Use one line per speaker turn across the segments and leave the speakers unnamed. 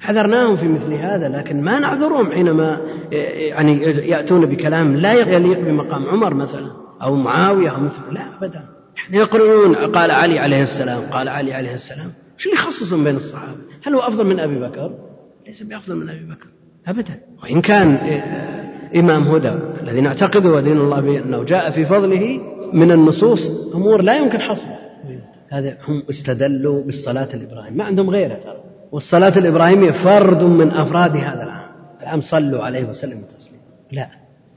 حذرناهم في مثل هذا لكن ما نعذرهم حينما يعني يأتون بكلام لا يليق بمقام عمر مثلا أو معاوية أو مثل لا أبدا. يقرؤون قال علي عليه السلام قال علي عليه السلام شو اللي يخصصهم بين الصحابة؟ هل هو أفضل من أبي بكر؟ ليس بأفضل من أبي بكر أبدا. وإن كان إمام هدى الذي نعتقد ودين الله بأنه جاء في فضله من النصوص أمور لا يمكن حصرها هذا هم استدلوا بالصلاة الإبراهيمية ما عندهم غيرها ترى. والصلاة الإبراهيمية فرد من أفراد هذا العام. العام صلوا عليه وسلموا تسليما. لا.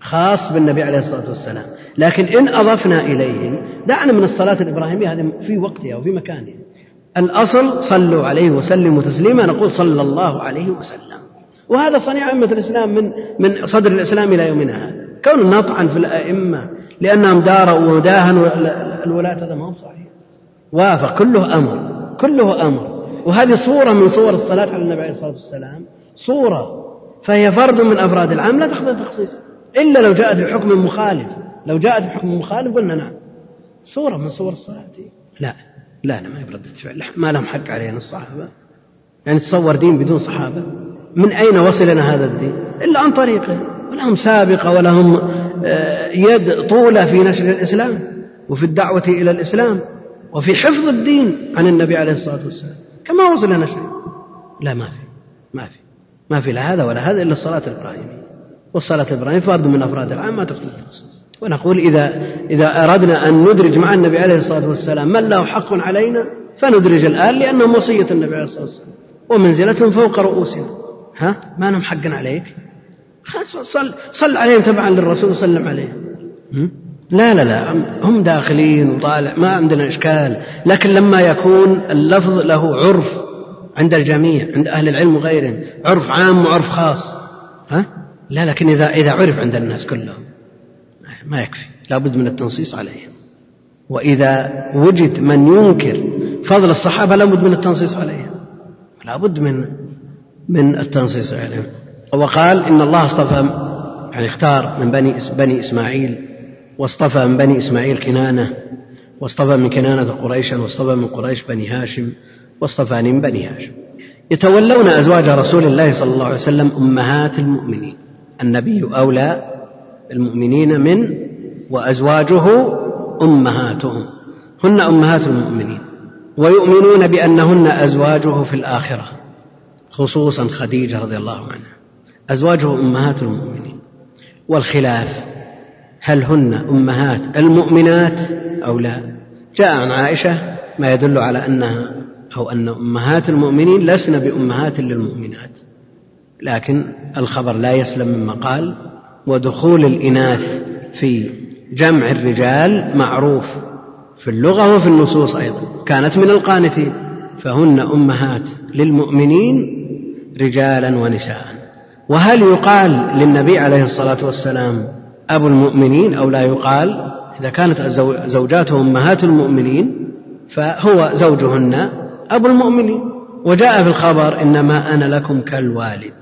خاص بالنبي عليه الصلاة والسلام. لكن إن أضفنا إليه دعنا من الصلاة الإبراهيمية هذه في وقتها وفي مكانها. الأصل صلوا عليه وسلموا تسليما نقول صلى الله عليه وسلم. وهذا صنيع أئمة الإسلام من من صدر الإسلام إلى يومنا هذا. كون نطعن في الأئمة لأنهم داروا وداهنوا الولاة هذا ما هو صحيح. وافق كله أمر كله أمر. وهذه صورة من صور الصلاة على النبي عليه الصلاة والسلام. صورة فهي فرد من أفراد العام لا تقتضي تخصيص إلا لو جاءت بحكم مخالف. لو جاءت بحكم مخالف قلنا نعم. صورة من صور الصلاة لا لا لا ما هي فعل ما لهم حق علينا الصحابة. يعني تصور دين بدون صحابة. من أين وصلنا هذا الدين؟ إلا عن طريقه. ولهم سابقة ولهم آه، يد طولة في نشر الإسلام وفي الدعوة إلى الإسلام وفي حفظ الدين عن النبي عليه الصلاة والسلام. كما وصل لنا شيء لا ما في ما في ما في لا هذا ولا هذا إلا الصلاة الإبراهيمية والصلاة الإبراهيمية فرد من أفراد العام ما التخصيص ونقول إذا إذا أردنا أن ندرج مع النبي عليه الصلاة والسلام من له حق علينا فندرج الآن لأنه وصية النبي عليه الصلاة والسلام. ومنزلة فوق رؤوسنا. ها؟ ما لهم حق عليك؟ صل, صل عليهم تبعا للرسول وسلم عليهم. لا لا لا هم داخلين وطالع ما عندنا إشكال. لكن لما يكون اللفظ له عرف عند الجميع عند أهل العلم وغيرهم عرف عام وعرف خاص ها؟ لا لكن إذا إذا عرف عند الناس كلهم ما يكفي لابد من التنصيص عليهم. وإذا وجد من ينكر فضل الصحابة لابد من التنصيص عليهم. لابد من من التنصيص عليهم. وقال إن الله اصطفى يعني اختار من بني بني إسماعيل واصطفى من بني إسماعيل كنانة واصطفى من كنانة قريشا واصطفى من قريش بني هاشم واصطفاني من بني هاشم. يتولون أزواج رسول الله صلى الله عليه وسلم أمهات المؤمنين. النبي أولى المؤمنين من وأزواجه أمهاتهم. هن أمهات المؤمنين. ويؤمنون بأنهن أزواجه في الآخرة خصوصا خديجة رضي الله عنها. أزواجه أمهات المؤمنين. والخلاف هل هن أمهات المؤمنات أو لا؟ جاء عن عائشة ما يدل على أنها أو أن أمهات المؤمنين لسن بأمهات للمؤمنات. لكن الخبر لا يسلم مما قال ودخول الإناث في جمع الرجال معروف في اللغة وفي النصوص أيضا. كانت من القانتين. فهن أمهات للمؤمنين رجالا ونساء. وهل يقال للنبي عليه الصلاة والسلام أبو المؤمنين أو لا يقال إذا كانت زوجاته أمهات المؤمنين فهو زوجهن أبو المؤمنين. وجاء في الخبر إنما أنا لكم كالوالد.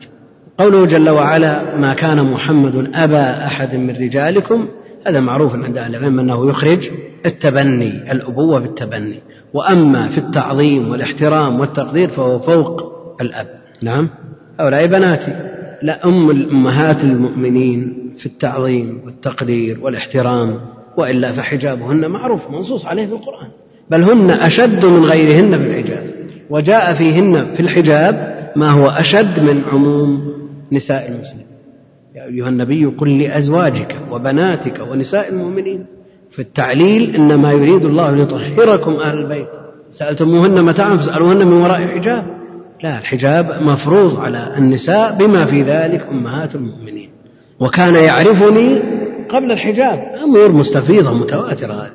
قوله جل وعلا ما كان محمد أبا أحد من رجالكم هذا معروف عند أهل العلم أنه يخرج التبني الأبوة بالتبني. وأما في التعظيم والاحترام والتقدير فهو فوق الأب. نعم؟ هؤلاء بناتي. لا أم الأمهات المؤمنين. في التعظيم والتقدير والاحترام وإلا فحجابهن معروف منصوص عليه في القرآن. بل هن أشد من غيرهن في الحجاب وجاء فيهن في الحجاب ما هو أشد من عموم نساء المسلمين. يا أيها النبي قل لأزواجك وبناتك ونساء المؤمنين في التعليل إنما يريد الله ليطهركم أهل البيت. سألتموهن متاعا فاسألوهن من وراء حجاب لا الحجاب مفروض على النساء بما في ذلك أمهات المؤمنين. وكان يعرفني قبل الحجاب. أمور مستفيضة متواترة هذه.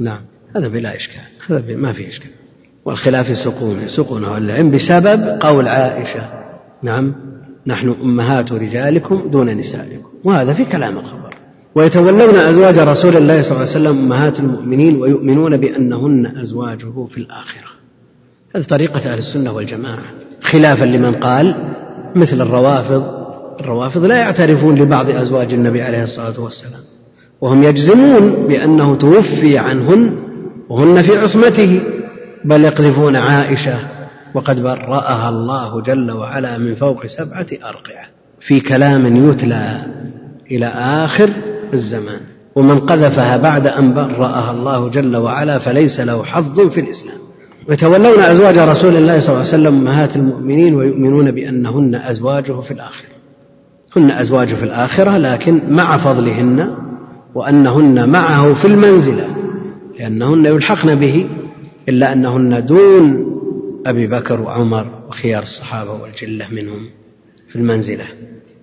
نعم. هذا بلا إشكال. هذا ما في إشكال. والخلاف سقونه سقونه العلم بسبب قول عائشة. نعم. نحن أمهات رجالكم دون نسائكم. وهذا في كلام الخبر. ويتولون أزواج رسول الله صلى الله عليه وسلم أمهات المؤمنين ويؤمنون بأنهن أزواجه في الآخرة. هذه طريقة أهل السنة والجماعة. خلافا لمن قال مثل الروافض الروافض لا يعترفون لبعض أزواج النبي عليه الصلاة والسلام. وهم يجزمون بأنه توفي عنهن وهن في عصمته. بل يقذفون عائشة وقد برأها الله جل وعلا من فوق سبعة أرقعة. في كلام يتلى إلى آخر الزمان. ومن قذفها بعد أن برأها الله جل وعلا فليس له حظ في الإسلام. ويتولون أزواج رسول الله صلى الله عليه وسلم أمهات المؤمنين ويؤمنون بأنهن أزواجه في الآخرة. هن أزواجه في الآخرة لكن مع فضلهن وأنهن معه في المنزلة لأنهن يلحقن به إلا أنهن دون أبي بكر وعمر وخيار الصحابة والجلة منهم في المنزلة.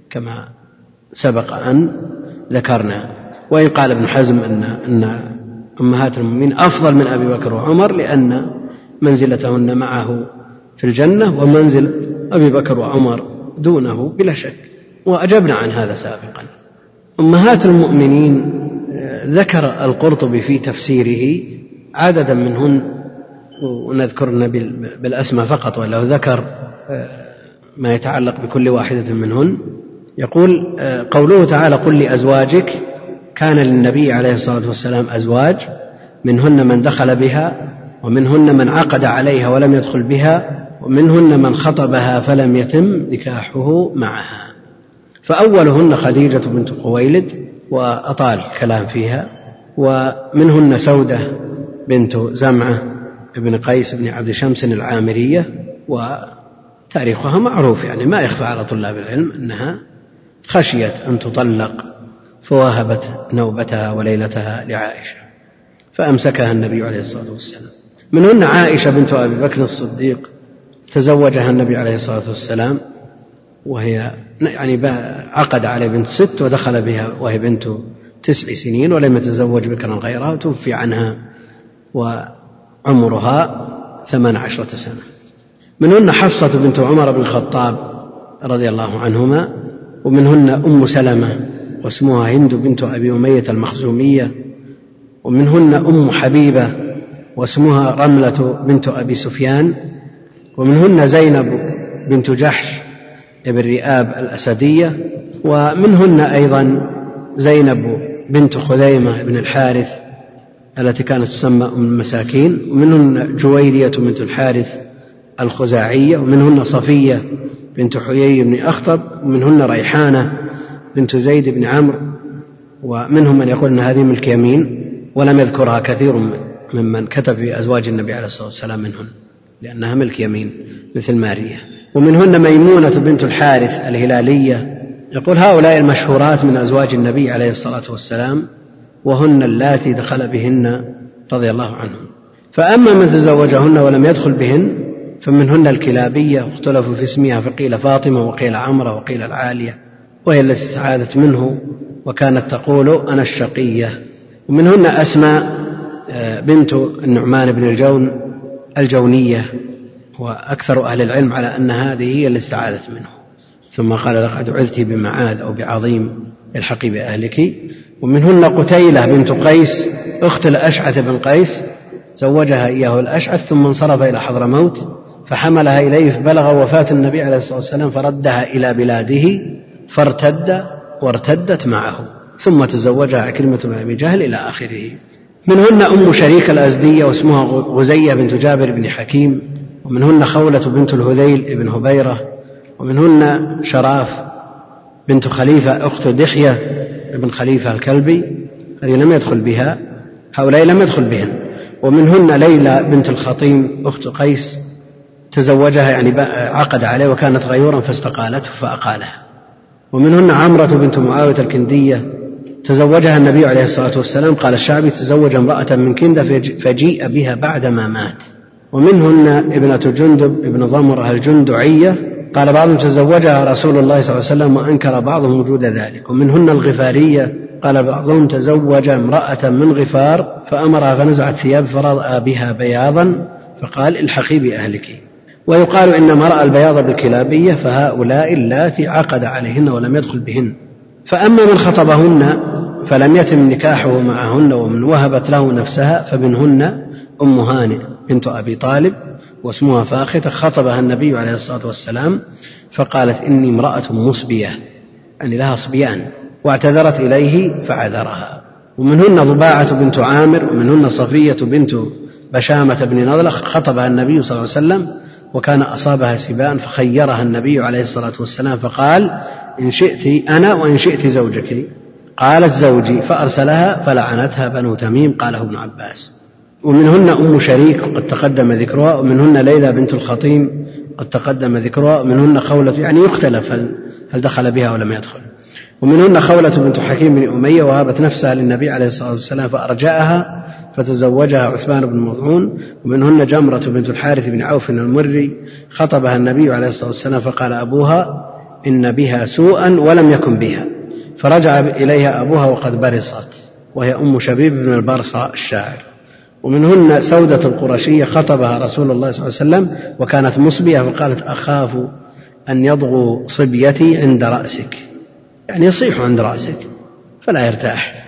كما سبق أن ذكرنا. وإن قال ابن حزم أن أن أمهات المؤمنين أفضل من أبي بكر وعمر لأن منزلتهن معه في الجنة ومنزل أبي بكر وعمر دونه بلا شك. وأجبنا عن هذا سابقا. أمهات المؤمنين ذكر القرطبي في تفسيره عددا منهن ونذكرن بالأسماء فقط ولو ذكر ما يتعلق بكل واحدة منهن. يقول قوله تعالى قل لأزواجك كان للنبي عليه الصلاة والسلام أزواج منهن من دخل بها ومنهن من عقد عليها ولم يدخل بها ومنهن من خطبها فلم يتم نكاحه معها. فأولهن خديجة بنت خويلد وأطال الكلام فيها ومنهن سودة بنت زمعة بن قيس بن عبد شمس العامرية وتاريخها معروف يعني ما يخفى على طلاب العلم أنها خشيت أن تطلق فوهبت نوبتها وليلتها لعائشة فأمسكها النبي عليه الصلاة والسلام. منهن عائشة بنت أبي بكر الصديق تزوجها النبي عليه الصلاة والسلام وهي يعني عقد على بنت ست ودخل بها وهي بنت تسع سنين ولم يتزوج بكرا غيرها وتوفي عنها وعمرها ثمان عشرة سنة. منهن حفصة بنت عمر بن الخطاب رضي الله عنهما ومنهن أم سلمة واسمها هند بنت أبي أمية المخزومية ومنهن أم حبيبة واسمها رملة بنت أبي سفيان ومنهن زينب بنت جحش بن رئاب الأسدية ومنهن أيضا زينب بنت خزيمة بن الحارث التي كانت تسمى أم المساكين ومنهن جويرية بنت الحارث الخزاعية ومنهن صفية بنت حيي بن أخطب ومنهن ريحانة بنت زيد بن عمرو ومنهم من يقول أن هذه ملك يمين ولم يذكرها كثير ممن كتب في أزواج النبي عليه الصلاة والسلام منهن. لأنها ملك يمين مثل مارية ومنهن ميمونة بنت الحارث الهلالية. يقول هؤلاء المشهورات من أزواج النبي عليه الصلاة والسلام وهن اللاتي دخل بهن رضي الله عنهم. فأما من تزوجهن ولم يدخل بهن فمنهن الكلابية واختلفوا في اسمها فقيل فاطمة وقيل عمرة وقيل العالية وهي التي استعاذت منه وكانت تقول أنا الشقية. ومنهن أسماء آه، بنت النعمان بن الجون الجونية وأكثر أهل العلم على أن هذه هي التي استعاذت منه. ثم قال لقد عذت بمعاذ أو بعظيم الحقي بأهلك. ومنهن قتيلة بنت قيس أخت الأشعث بن قيس زوجها إياه الأشعث ثم انصرف إلى حضرموت فحملها إليه فبلغ وفاة النبي عليه الصلاة والسلام فردها إلى بلاده فارتد وارتدت معه. ثم تزوجها عكرمة بن أبي جهل إلى آخره. منهن أم شريك الأزدية واسمها غزية بنت جابر بن حكيم ومنهن خولة بنت الهذيل بن هبيرة ومنهن شراف بنت خليفة أخت دحية بن خليفة الكلبي هذه لم يدخل بها هؤلاء لم يدخل بهن ومنهن ليلى بنت الخطيم أخت قيس تزوجها يعني عقد عليه وكانت غيورا فاستقالته فأقالها. ومنهن عمرة بنت معاوية الكندية تزوجها النبي عليه الصلاة والسلام. قال الشعبي تزوج امرأة من كندة فجيء بها بعدما مات. ومنهن ابنة جندب ابن ضمرة الجندعية. قال بعضهم تزوجها رسول الله صلى الله عليه وسلم وأنكر بعضهم وجود ذلك. ومنهن الغفارية. قال بعضهم تزوج امرأة من غفار فأمرها فنزعت ثياب فرأى بها بياضا. فقال الحقي بأهلك. ويقال إنما رأى البياض بالكلابية فهؤلاء اللاتي عقد عليهن ولم يدخل بهن. فأما من خطبهن فلم يتم نكاحه معهن ومن وهبت له نفسها فمنهن أم هانئ بنت أبي طالب واسمها فاختة خطبها النبي عليه الصلاة والسلام فقالت إني امرأة مصبية يعني لها صبيان واعتذرت إليه فعذرها. ومنهن ضباعة بنت عامر ومنهن صفية بنت بشامة بن نضلة خطبها النبي صلى الله عليه وسلم وكان أصابها سبان فخيرها النبي عليه الصلاة والسلام فقال إن شئت أنا وإن شئت زوجك قالت زوجي فأرسلها فلعنتها بنو تميم قاله ابن عباس. ومنهن أم شريك قد تقدم ذكرها ومنهن ليلى بنت الخطيم قد تقدم ذكرها ومنهن خولة يعني يختلف هل, هل دخل بها أو لم يدخل. ومنهن خولة بنت حكيم بن أمية وهبت نفسها للنبي عليه الصلاة والسلام فأرجأها فتزوجها عثمان بن مظعون ومنهن جمرة بنت الحارث بن عوف المري خطبها النبي عليه الصلاة والسلام فقال أبوها إن بها سوءا ولم يكن بها. فرجع إليها أبوها وقد برصت وهي أم شبيب بن البرصة الشاعر. ومنهن سودة القرشية خطبها رسول الله صلى الله عليه وسلم وكانت مصبية فقالت أخاف أن يضغوا صبيتي عند رأسك. يعني يصيح عند رأسك فلا يرتاح.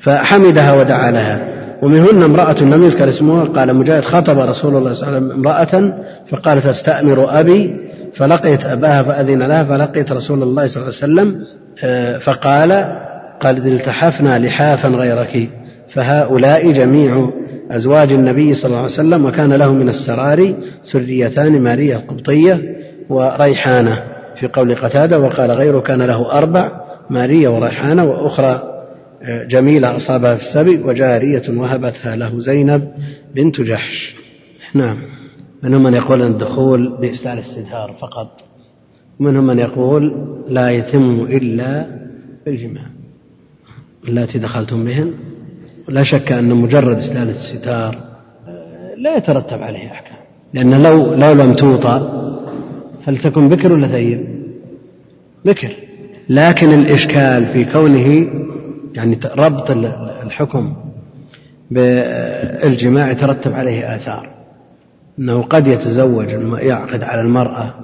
فحمدها ودعا لها. ومنهن امرأة لم يذكر اسمها قال مجاهد خطب رسول الله صلى الله عليه وسلم امرأة فقالت أستأمر أبي فلقيت أباها فأذن لها فلقيت رسول الله صلى الله عليه وسلم آه، فقال قد التحفنا لحافا غيرك فهؤلاء جميع أزواج النبي صلى الله عليه وسلم وكان له من السرار سريتان مارية القبطية وريحانة في قول قتادة وقال غيره كان له أربع مارية وريحانة وأخرى آه، جميلة أصابها في السبي وجارية وهبتها له زينب بنت جحش. نعم. منهم من يقول أن الدخول بإسلال الاستدهار فقط ومنهم من يقول لا يتم إلا بالجماع اللاتي دخلتم بهن. لا شك أن مجرد إسلال الستار آه، لا يترتب عليه أحكام لأن لو لو لم توطأ هل تكون بكر ولا ثيب؟ بكر. لكن الإشكال في كونه يعني ربط الحكم بالجماع يترتب عليه آثار. أنه قد يتزوج يعقد على المرأة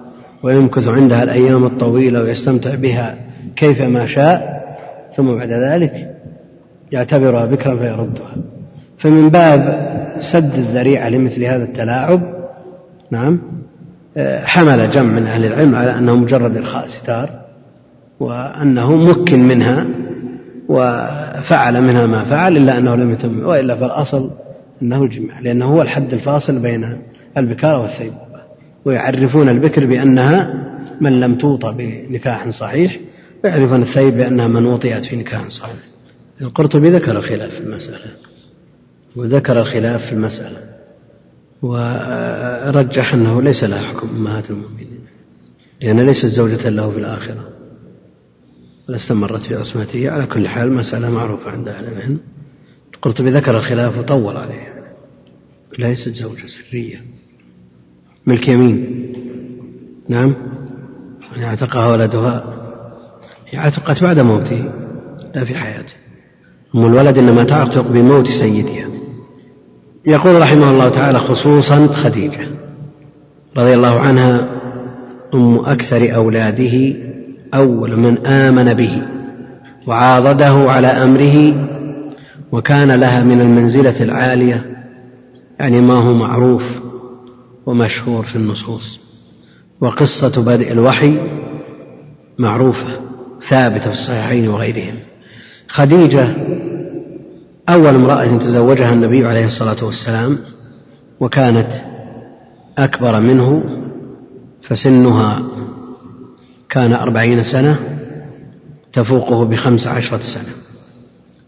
ويمكث عندها الأيام الطويلة ويستمتع بها كيفما شاء ثم بعد ذلك يعتبرها بكرا فيردها. فمن باب سد الذريعة لمثل هذا التلاعب نعم حمل جمع من أهل العلم على أنه مجرد إرخاء ستار وأنه مكن منها وفعل منها ما فعل إلا أنه لم يتم وإلا فالأصل أنه الجماع لأنه هو الحد الفاصل بين البكارة والثيبوبة ويعرفون البكر بأنها من لم توطى بنكاح صحيح ويعرفون الثيب بأنها من وطئت في نكاح صحيح. القرطبي ذكر الخلاف في المسألة وذكر الخلاف في المسألة ورجح أنه ليس لها حكم أمهات المؤمنين لأن ليست زوجة له في الآخرة. ولا استمرت في عصمته. على كل حال مسألة معروفة عند أهل العلم. القرطبي ذكر الخلاف وطول عليه ليست زوجة سرية. ملك يمين. نعم. يعني اعتقها ولدها. هي اعتقت بعد موته. لا في حياته. أم الولد إنما تعتق بموت سيدها. يقول رحمه الله تعالى خصوصا خديجة. رضي الله عنها أم أكثر أولاده أول من آمن به وعاضده على أمره وكان لها من المنزلة العالية. يعني ما هو معروف ومشهور في النصوص. وقصة بدء الوحي معروفة ثابتة في الصحيحين وغيرهم. خديجة أول امرأة تزوجها النبي عليه الصلاة والسلام وكانت أكبر منه فسنها كان أربعين سنة تفوقه بخمس عشرة سنة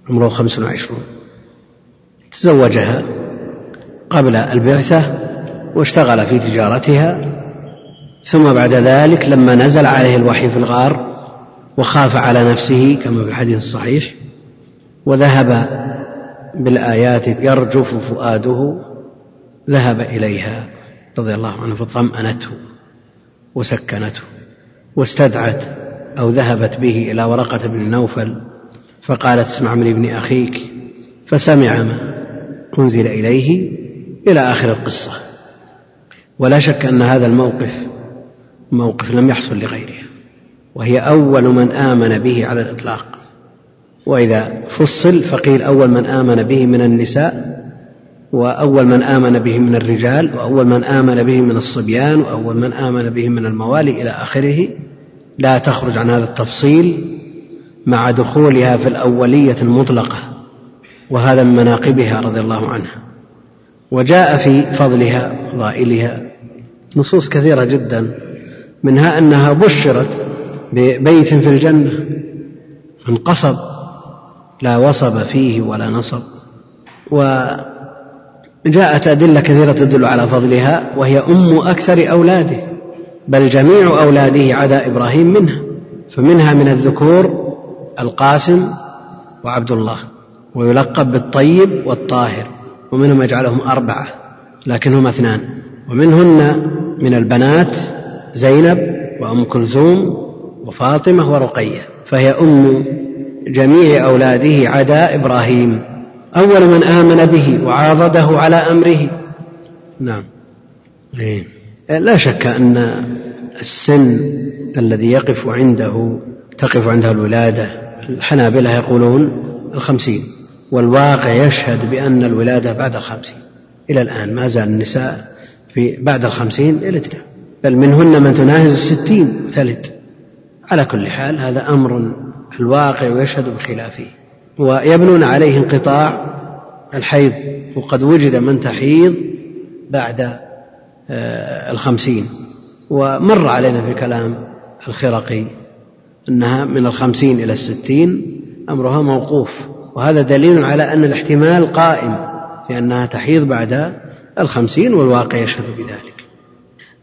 عمره خمس وعشرون. تزوجها قبل البعثة واشتغل في تجارتها ثم بعد ذلك لما نزل عليه الوحي في الغار وخاف على نفسه كما في الحديث الصحيح وذهب بالآيات يرجف فؤاده ذهب إليها رضي الله عنه فطمأنته وسكنته واستدعت أو ذهبت به إلى ورقة بن نوفل فقالت اسمع من ابن أخيك. فسمع ما أنزل إليه إلى آخر القصة. ولا شك أن هذا الموقف موقف لم يحصل لغيرها وهي أول من آمن به على الإطلاق. وإذا فصل فقيل أول من آمن به من النساء وأول من آمن به من الرجال وأول من آمن به من الصبيان وأول من آمن به من الموالي إلى آخره. لا تخرج عن هذا التفصيل مع دخولها في الأولية المطلقة وهذا من مناقبها رضي الله عنها. وجاء في فضلها فضائلها نصوص كثيرة جدا منها أنها بشرت ببيت في الجنة من قصب لا وصب فيه ولا نصب. وجاءت أدلة كثيرة تدل على فضلها وهي أم أكثر أولاده بل جميع أولاده عدا إبراهيم منها فمنها من الذكور القاسم وعبد الله ويلقب بالطيب والطاهر ومنهم يجعلهم أربعة لكنهما اثنان ومنهن من البنات زينب وأم كلثوم وفاطمة ورقية فهي أم جميع أولاده عدا إبراهيم. أول من آمن به وعاضده على أمره. نعم. إيه. لا شك أن السن الذي يقف عنده تقف عنده الولادة الحنابلة يقولون الخمسين والواقع يشهد بأن الولادة بعد الخمسين. إلى الآن ما زال النساء في بعد الخمسين يلدن بل منهن من تناهز الستين تلد على كل حال هذا أمر الواقع ويشهد بخلافه. ويبنون عليه انقطاع الحيض وقد وجد من تحيض بعد آه، الخمسين. ومر علينا في كلام الخرقي أنها من الخمسين إلى الستين أمرها موقوف. وهذا دليل على أن الاحتمال قائم لأنها تحيض بعد الخمسين والواقع يشهد بذلك.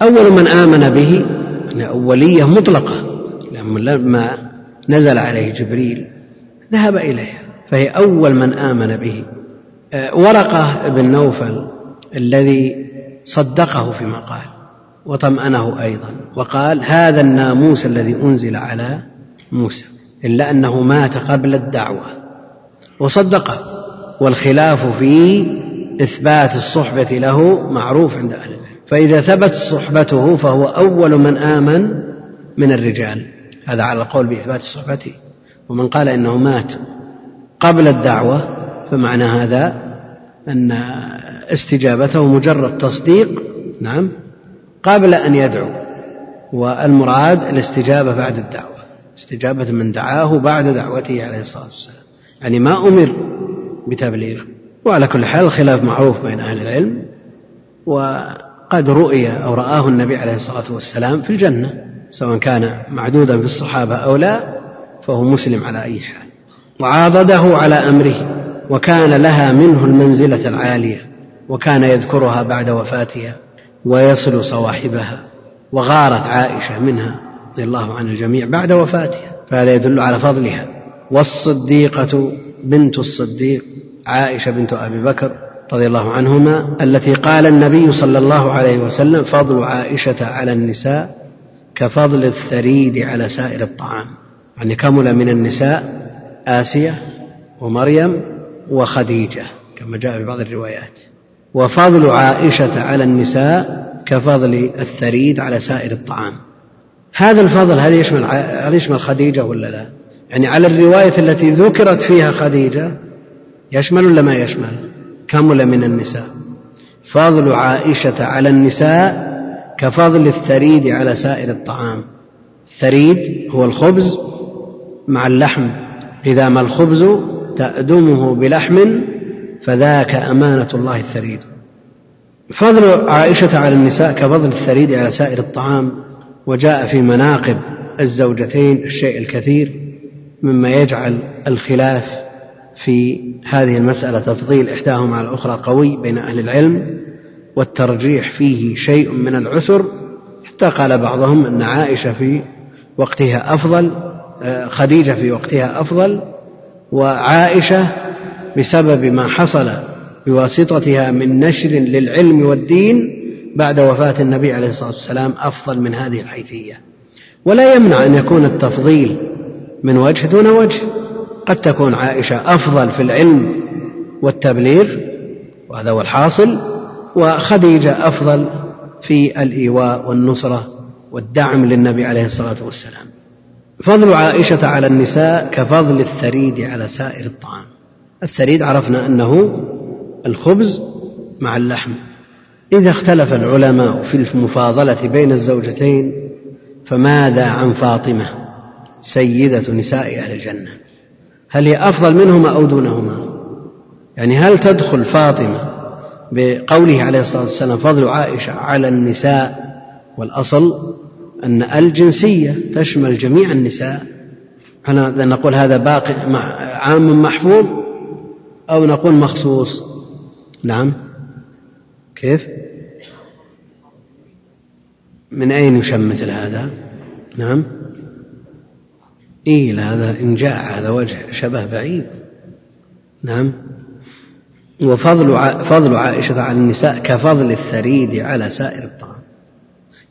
أول من آمن به أولية مطلقة لما نزل عليه جبريل ذهب إليها فهي أول من آمن به. ورقة بن نوفل الذي صدقه فيما قال وطمأنه أيضا وقال هذا الناموس الذي أنزل على موسى إلا أنه مات قبل الدعوة. وصدقه والخلاف في إثبات الصحبة له معروف عند أهل العلم. فإذا ثبت صحبته فهو أول من آمن من الرجال. هذا على القول بإثبات صحبته. ومن قال إنه مات قبل الدعوة فمعنى هذا أن استجابته مجرد تصديق نعم قبل أن يدعو. والمراد الاستجابة بعد الدعوة. استجابة من دعاه بعد دعوته عليه الصلاة والسلام. يعني ما أمر بتبليغ. وعلى كل حال الخلاف معروف بين أهل العلم وقد رؤي أو رآه النبي عليه الصلاة والسلام في الجنة سواء كان معدودا في الصحابة أو لا فهو مسلم على أي حال. وعاضده على أمره وكان لها منه المنزلة العالية وكان يذكرها بعد وفاتها ويصل صواحبها وغارت عائشة منها رضي الله عن الجميع بعد وفاتها فهذا يدل على فضلها. والصديقة بنت الصديق. عائشة بنت أبي بكر رضي الله عنهما التي قال النبي صلى الله عليه وسلم فضل عائشة على النساء كفضل الثريد على سائر الطعام. يعني كمل من النساء آسية ومريم وخديجة كما جاء في بعض الروايات. وفضل عائشة على النساء كفضل الثريد على سائر الطعام. هذا الفضل هل يشمل هل يشمل خديجة ولا لا؟ يعني على الرواية التي ذكرت فيها خديجة يشمل ولا ما يشمل؟ كمل من النساء؟ فضل عائشة على النساء كفضل الثريد على سائر الطعام. الثريد هو الخبز مع اللحم. إذا ما الخبز تأدمه بلحم فذاك أمانة الله الثريد. فضل عائشة على النساء كفضل الثريد على سائر الطعام. وجاء في مناقب الزوجتين الشيء الكثير مما يجعل الخلاف في هذه المسألة تفضيل إحداهما على الأخرى قوي بين أهل العلم والترجيح فيه شيء من العسر. حتى قال بعضهم أن عائشة في وقتها أفضل آه، خديجة في وقتها أفضل وعائشة بسبب ما حصل بواسطتها من نشر للعلم والدين بعد وفاة النبي عليه الصلاة والسلام أفضل من هذه الحيثية. ولا يمنع أن يكون التفضيل من وجه دون وجه. قد تكون عائشة أفضل في العلم والتبليغ وهذا هو الحاصل وخديجة أفضل في الإيواء والنصرة والدعم للنبي عليه الصلاة والسلام. فضل عائشة على النساء كفضل الثريد على سائر الطعام. الثريد عرفنا أنه الخبز مع اللحم. إذا اختلف العلماء في المفاضلة بين الزوجتين فماذا عن فاطمة سيدة نساء أهل الجنة؟ هل هي أفضل منهما أو دونهما؟ يعني هل تدخل فاطمة بقوله عليه الصلاة والسلام فضل عائشة على النساء والأصل أن الجنسية تشمل جميع النساء؟ هل نقول هذا باقي عام محفوظ أو نقول مخصوص؟ نعم. كيف؟ من أين يشم مثل هذا؟ نعم. إيه هذا إن جاء هذا وجه شبه بعيد. نعم. وفضل فضل عائشة على النساء كفضل الثريد على سائر الطعام.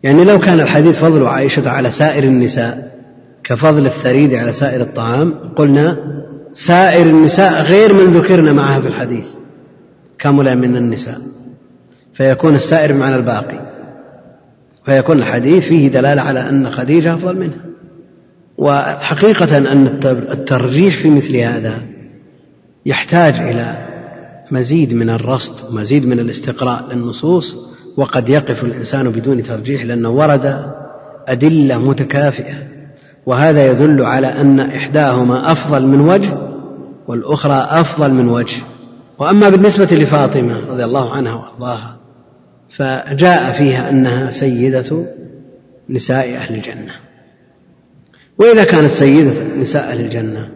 يعني لو كان الحديث فضل عائشة على سائر النساء كفضل الثريد على سائر الطعام قلنا سائر النساء غير من ذكرنا معها في الحديث كملا من النساء. فيكون السائر بمعنى الباقي. فيكون الحديث فيه دلالة على أن خديجة أفضل منها. وحقيقة أن الترجيح في مثل هذا يحتاج إلى مزيد من الرصد مزيد من الاستقراء للنصوص وقد يقف الإنسان بدون ترجيح لأنه ورد أدلة متكافئة. وهذا يدل على أن إحداهما أفضل من وجه والأخرى أفضل من وجه. وأما بالنسبة لفاطمة رضي الله عنها وأرضاها فجاء فيها أنها سيدة نساء أهل الجنة. وإذا كانت سيدة نساء أهل الجنة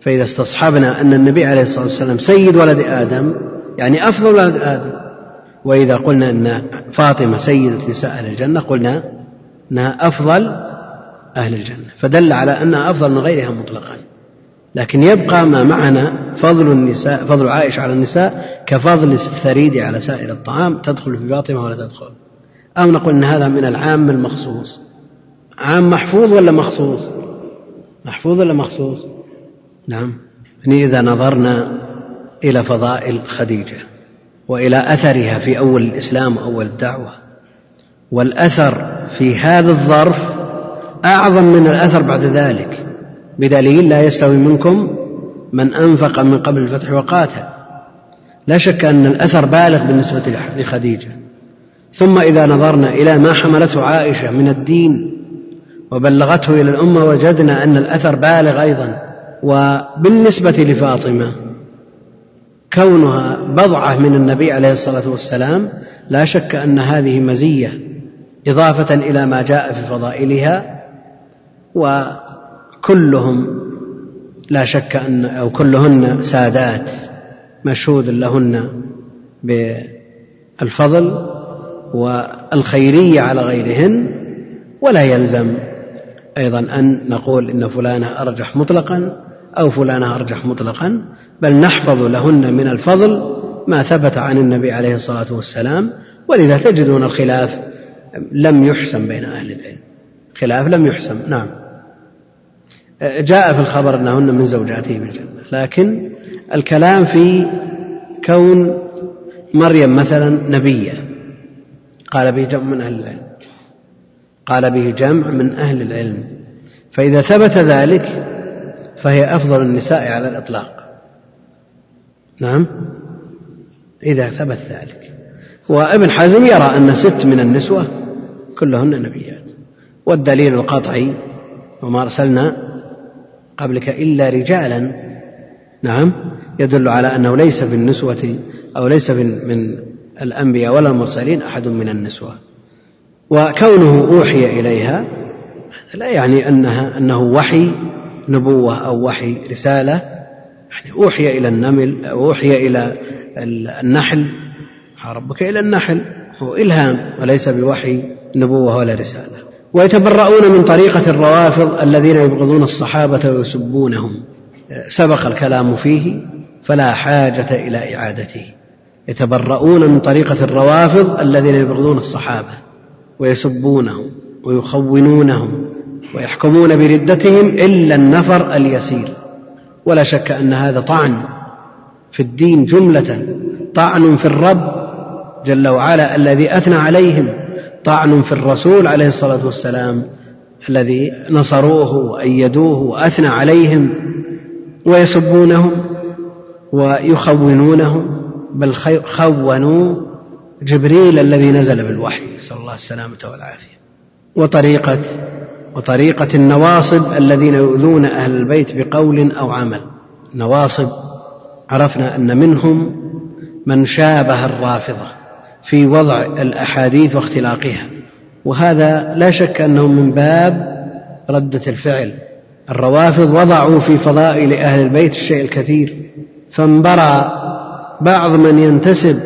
فإذا استصحبنا أن النبي عليه الصلاة والسلام سيد ولد آدم يعني أفضل ولد آدم. وإذا قلنا أن فاطمة سيدة نساء أهل الجنة قلنا أنها أفضل أهل الجنة. فدل على أنها أفضل من غيرها مطلقا. لكن يبقى ما معنا فضل النساء فضل عائشة على النساء كفضل الثريد على سائر الطعام تدخل في فاطمة ولا تدخل. أو نقول أن هذا من العام المخصوص. عام محفوظ ولا مخصوص؟ محفوظ ولا مخصوص؟ نعم. يعني إذا نظرنا إلى فضائل خديجة وإلى أثرها في أول الإسلام وأول الدعوة والأثر في هذا الظرف أعظم من الأثر بعد ذلك بدليل لا يستوي منكم من أنفق من قبل الفتح وقاتل. لا شك أن الأثر بالغ بالنسبة لخديجة. ثم إذا نظرنا إلى ما حملته عائشة من الدين وبلغته إلى الأمة وجدنا أن الأثر بالغ أيضا. وبالنسبة لفاطمة كونها بضعة من النبي عليه الصلاة والسلام لا شك أن هذه مزية إضافة إلى ما جاء في فضائلها. وكلهم لا شك أن أو كلهن سادات مشهود لهن بالفضل والخيرية على غيرهن ولا يلزم أيضا أن نقول إن فلانة أرجح مطلقا أو فلانة أرجح مطلقا بل نحفظ لهن من الفضل ما ثبت عن النبي عليه الصلاة والسلام. ولذا تجدون الخلاف لم يحسم بين أهل العلم. خلاف لم يحسم نعم. جاء في الخبر أنهن من زوجاته بالجنة. لكن الكلام في كون مريم مثلا نبية قال به جمع من أهل العلم. قال به جمع من أهل العلم. فإذا ثبت ذلك فهي أفضل النساء على الإطلاق. نعم؟ إذا ثبت ذلك. وابن حزم يرى أن ست من النسوة كلهن نبيات. والدليل القطعي وما أرسلنا قبلك إلا رجالا. نعم؟ يدل على أنه ليس في النسوة أو ليس من الأنبياء ولا المرسلين أحد من النسوة. وكونه أوحي إليها لا يعني أنها أنه وحي نبوة أو وحي رسالة يعني أوحي إلى النمل أوحي إلى النحل ربك إلى النحل هو إلهام وليس بوحي نبوة ولا رسالة. ويتبرؤون من طريقة الروافض الذين يبغضون الصحابة ويسبونهم. سبق الكلام فيه فلا حاجة إلى إعادته. يتبرؤون من طريقة الروافض الذين يبغضون الصحابة. ويسبونهم ويخونونهم ويحكمون بردتهم إلا النفر اليسير. ولا شك أن هذا طعن في الدين جملة طعن في الرب جل وعلا الذي أثنى عليهم طعن في الرسول عليه الصلاة والسلام الذي نصروه وأيدوه وأثنى عليهم ويسبونهم ويخونونهم بل خونوا جبريل الذي نزل بالوحي نسأل الله السلامة والعافية. وطريقة وطريقة النواصب الذين يؤذون أهل البيت بقول أو عمل. نواصب عرفنا أن منهم من شابه الرافضة في وضع الأحاديث واختلاقها. وهذا لا شك أنه من باب ردة الفعل. الروافض وضعوا في فضائل أهل البيت الشيء الكثير فانبرى بعض من ينتسب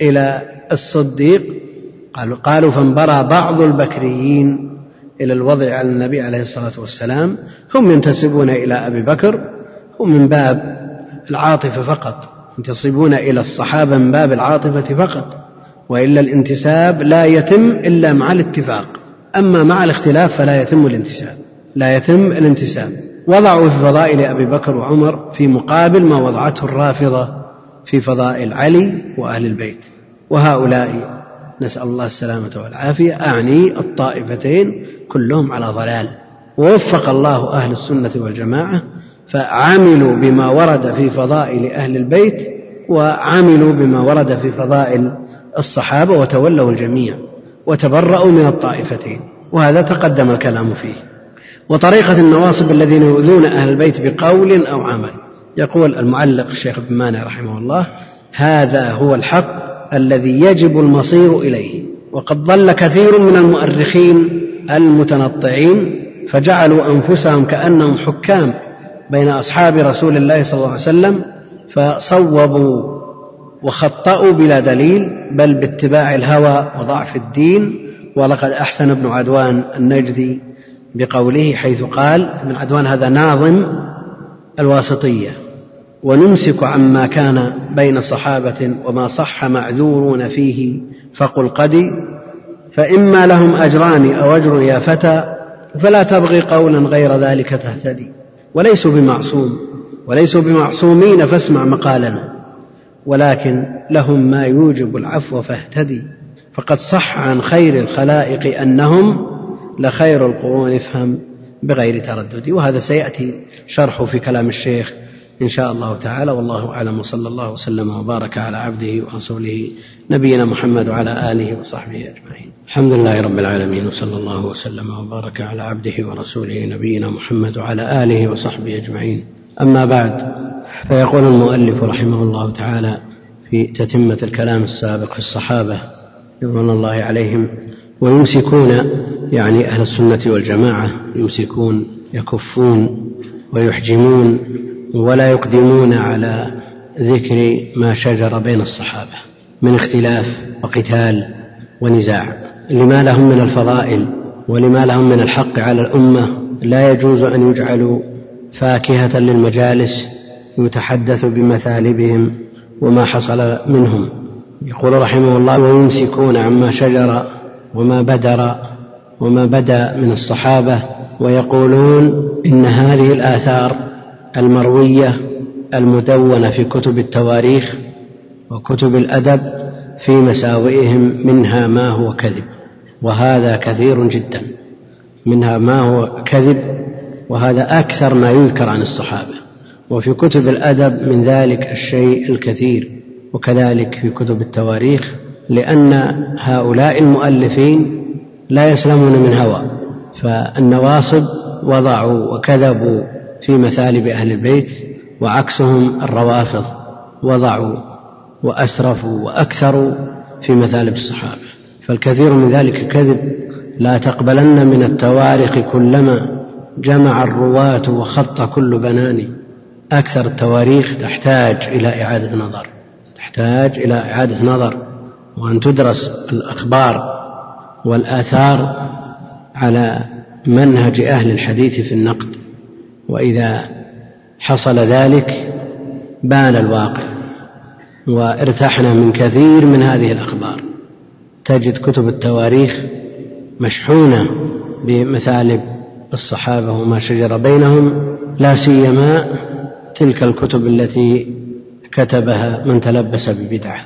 إلى الصديق قالوا, قالوا فانبرى بعض البكريين إلى الوضع على النبي عليه الصلاة والسلام. هم ينتسبون إلى أبي بكر هم من باب العاطفة فقط ينتسبون إلى الصحابة من باب العاطفة فقط وإلا الانتساب لا يتم إلا مع الاتفاق. أما مع الاختلاف فلا يتم الانتساب لا يتم الانتساب. وضعوا في فضائل أبي بكر وعمر في مقابل ما وضعته الرافضة في فضائل علي وأهل البيت. وهؤلاء نسأل الله السلامة والعافية. أعني الطائفتين كلهم على ضلال. ووفق الله أهل السنة والجماعة فعملوا بما ورد في فضائل أهل البيت وعملوا بما ورد في فضائل الصحابة وتولوا الجميع وتبرأوا من الطائفتين. وهذا تقدم الكلام فيه. وطريقة النواصب الذين يؤذون أهل البيت بقول أو عمل. يقول المعلق الشيخ ابن مانع رحمه الله هذا هو الحق الذي يجب المصير إليه. وقد ضل كثير من المؤرخين المتنطعين فجعلوا أنفسهم كأنهم حكام بين أصحاب رسول الله صلى الله عليه وسلم فصوبوا وخطأوا بلا دليل بل باتباع الهوى وضعف الدين. ولقد أحسن ابن عدوان النجدي بقوله حيث قال ابن عدوان هذا ناظم الواسطية. ونمسك عما كان بين صحابة وما صح معذورون فيه فقل قدي فإما لهم أجران أو أجر يا فتى فلا تبغي قولا غير ذلك تهتدي. وليسوا بمعصوم وليسوا بمعصومين فاسمع مقالنا. ولكن لهم ما يوجب العفو فاهتدي. فقد صح عن خير الخلائق أنهم لخير القرون افهم بغير تردد. وهذا سيأتي شرحه في كلام الشيخ إن شاء الله تعالى. والله أعلم. وصلى الله وسلم وبارك على عبده ورسوله نبينا محمد وعلى آله وصحبه أجمعين. الحمد لله رب العالمين. وصلى الله وسلم وبارك على عبده ورسوله نبينا محمد وعلى آله وصحبه أجمعين. أما بعد فيقول المؤلف رحمه الله تعالى في تتمة الكلام السابق في الصحابة رضوان الله عليهم ويمسكون يعني أهل السنة والجماعة يمسكون يكفون ويحجمون ولا يقدمون على ذكر ما شجر بين الصحابة من اختلاف وقتال ونزاع. لما لهم من الفضائل ولما لهم من الحق على الأمة لا يجوز أن يجعلوا فاكهة للمجالس يتحدث بمثالبهم وما حصل منهم. يقول رحمه الله ويمسكون عما شجر وما بدر وما بدا من الصحابة ويقولون إن هذه الآثار المروية المدونة في كتب التواريخ وكتب الأدب في مساوئهم منها ما هو كذب وهذا كثير جدا. منها ما هو كذب وهذا أكثر ما يذكر عن الصحابة. وفي كتب الأدب من ذلك الشيء الكثير وكذلك في كتب التواريخ لأن هؤلاء المؤلفين لا يسلمون من هوى فالنواصب وضعوا وكذبوا في مثالب أهل البيت وعكسهم الروافض وضعوا وأسرفوا وأكثروا في مثالب الصحابة. فالكثير من ذلك كذب لا تقبلن من التواريخ كلما جمع الرواة وخط كل بنان. أكثر التواريخ تحتاج إلى إعادة نظر تحتاج إلى إعادة نظر وأن تدرس الأخبار والآثار على منهج أهل الحديث في النقد. وإذا حصل ذلك بان الواقع وارتحنا من كثير من هذه الأخبار. تجد كتب التواريخ مشحونة بمثالب الصحابة وما شجر بينهم لا سيما تلك الكتب التي كتبها من تلبس ببدعة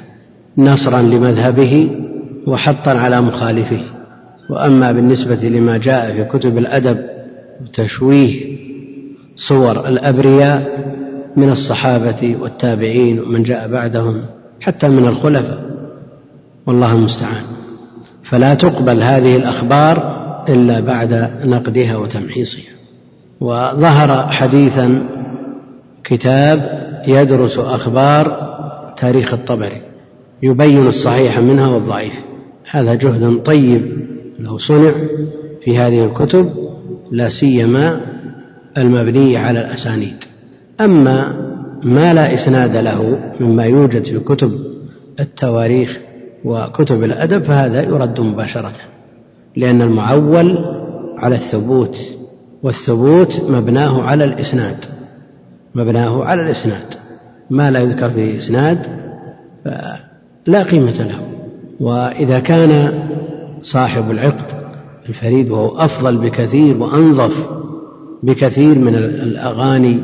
نصرا لمذهبه وحطا على مخالفه. وأما بالنسبة لما جاء في كتب الأدب وتشويه صور الأبرياء من الصحابة والتابعين ومن جاء بعدهم حتى من الخلفاء. والله المستعان. فلا تقبل هذه الأخبار إلا بعد نقدها وتمحيصها. وظهر حديثا كتاب يدرس أخبار تاريخ الطبري يبين الصحيح منها والضعيف. هذا جهد طيب لو صنع في هذه الكتب لا سيما المبنية على الأسانيد. أما ما لا إسناد له مما يوجد في كتب التواريخ وكتب الأدب فهذا يرد مباشرة لأن المعول على الثبوت والثبوت مبناه على الإسناد مبناه على الإسناد. ما لا يذكر في إسناد فلا قيمة له. وإذا كان صاحب العقد الفريد وهو أفضل بكثير وأنظف بكثير من الأغاني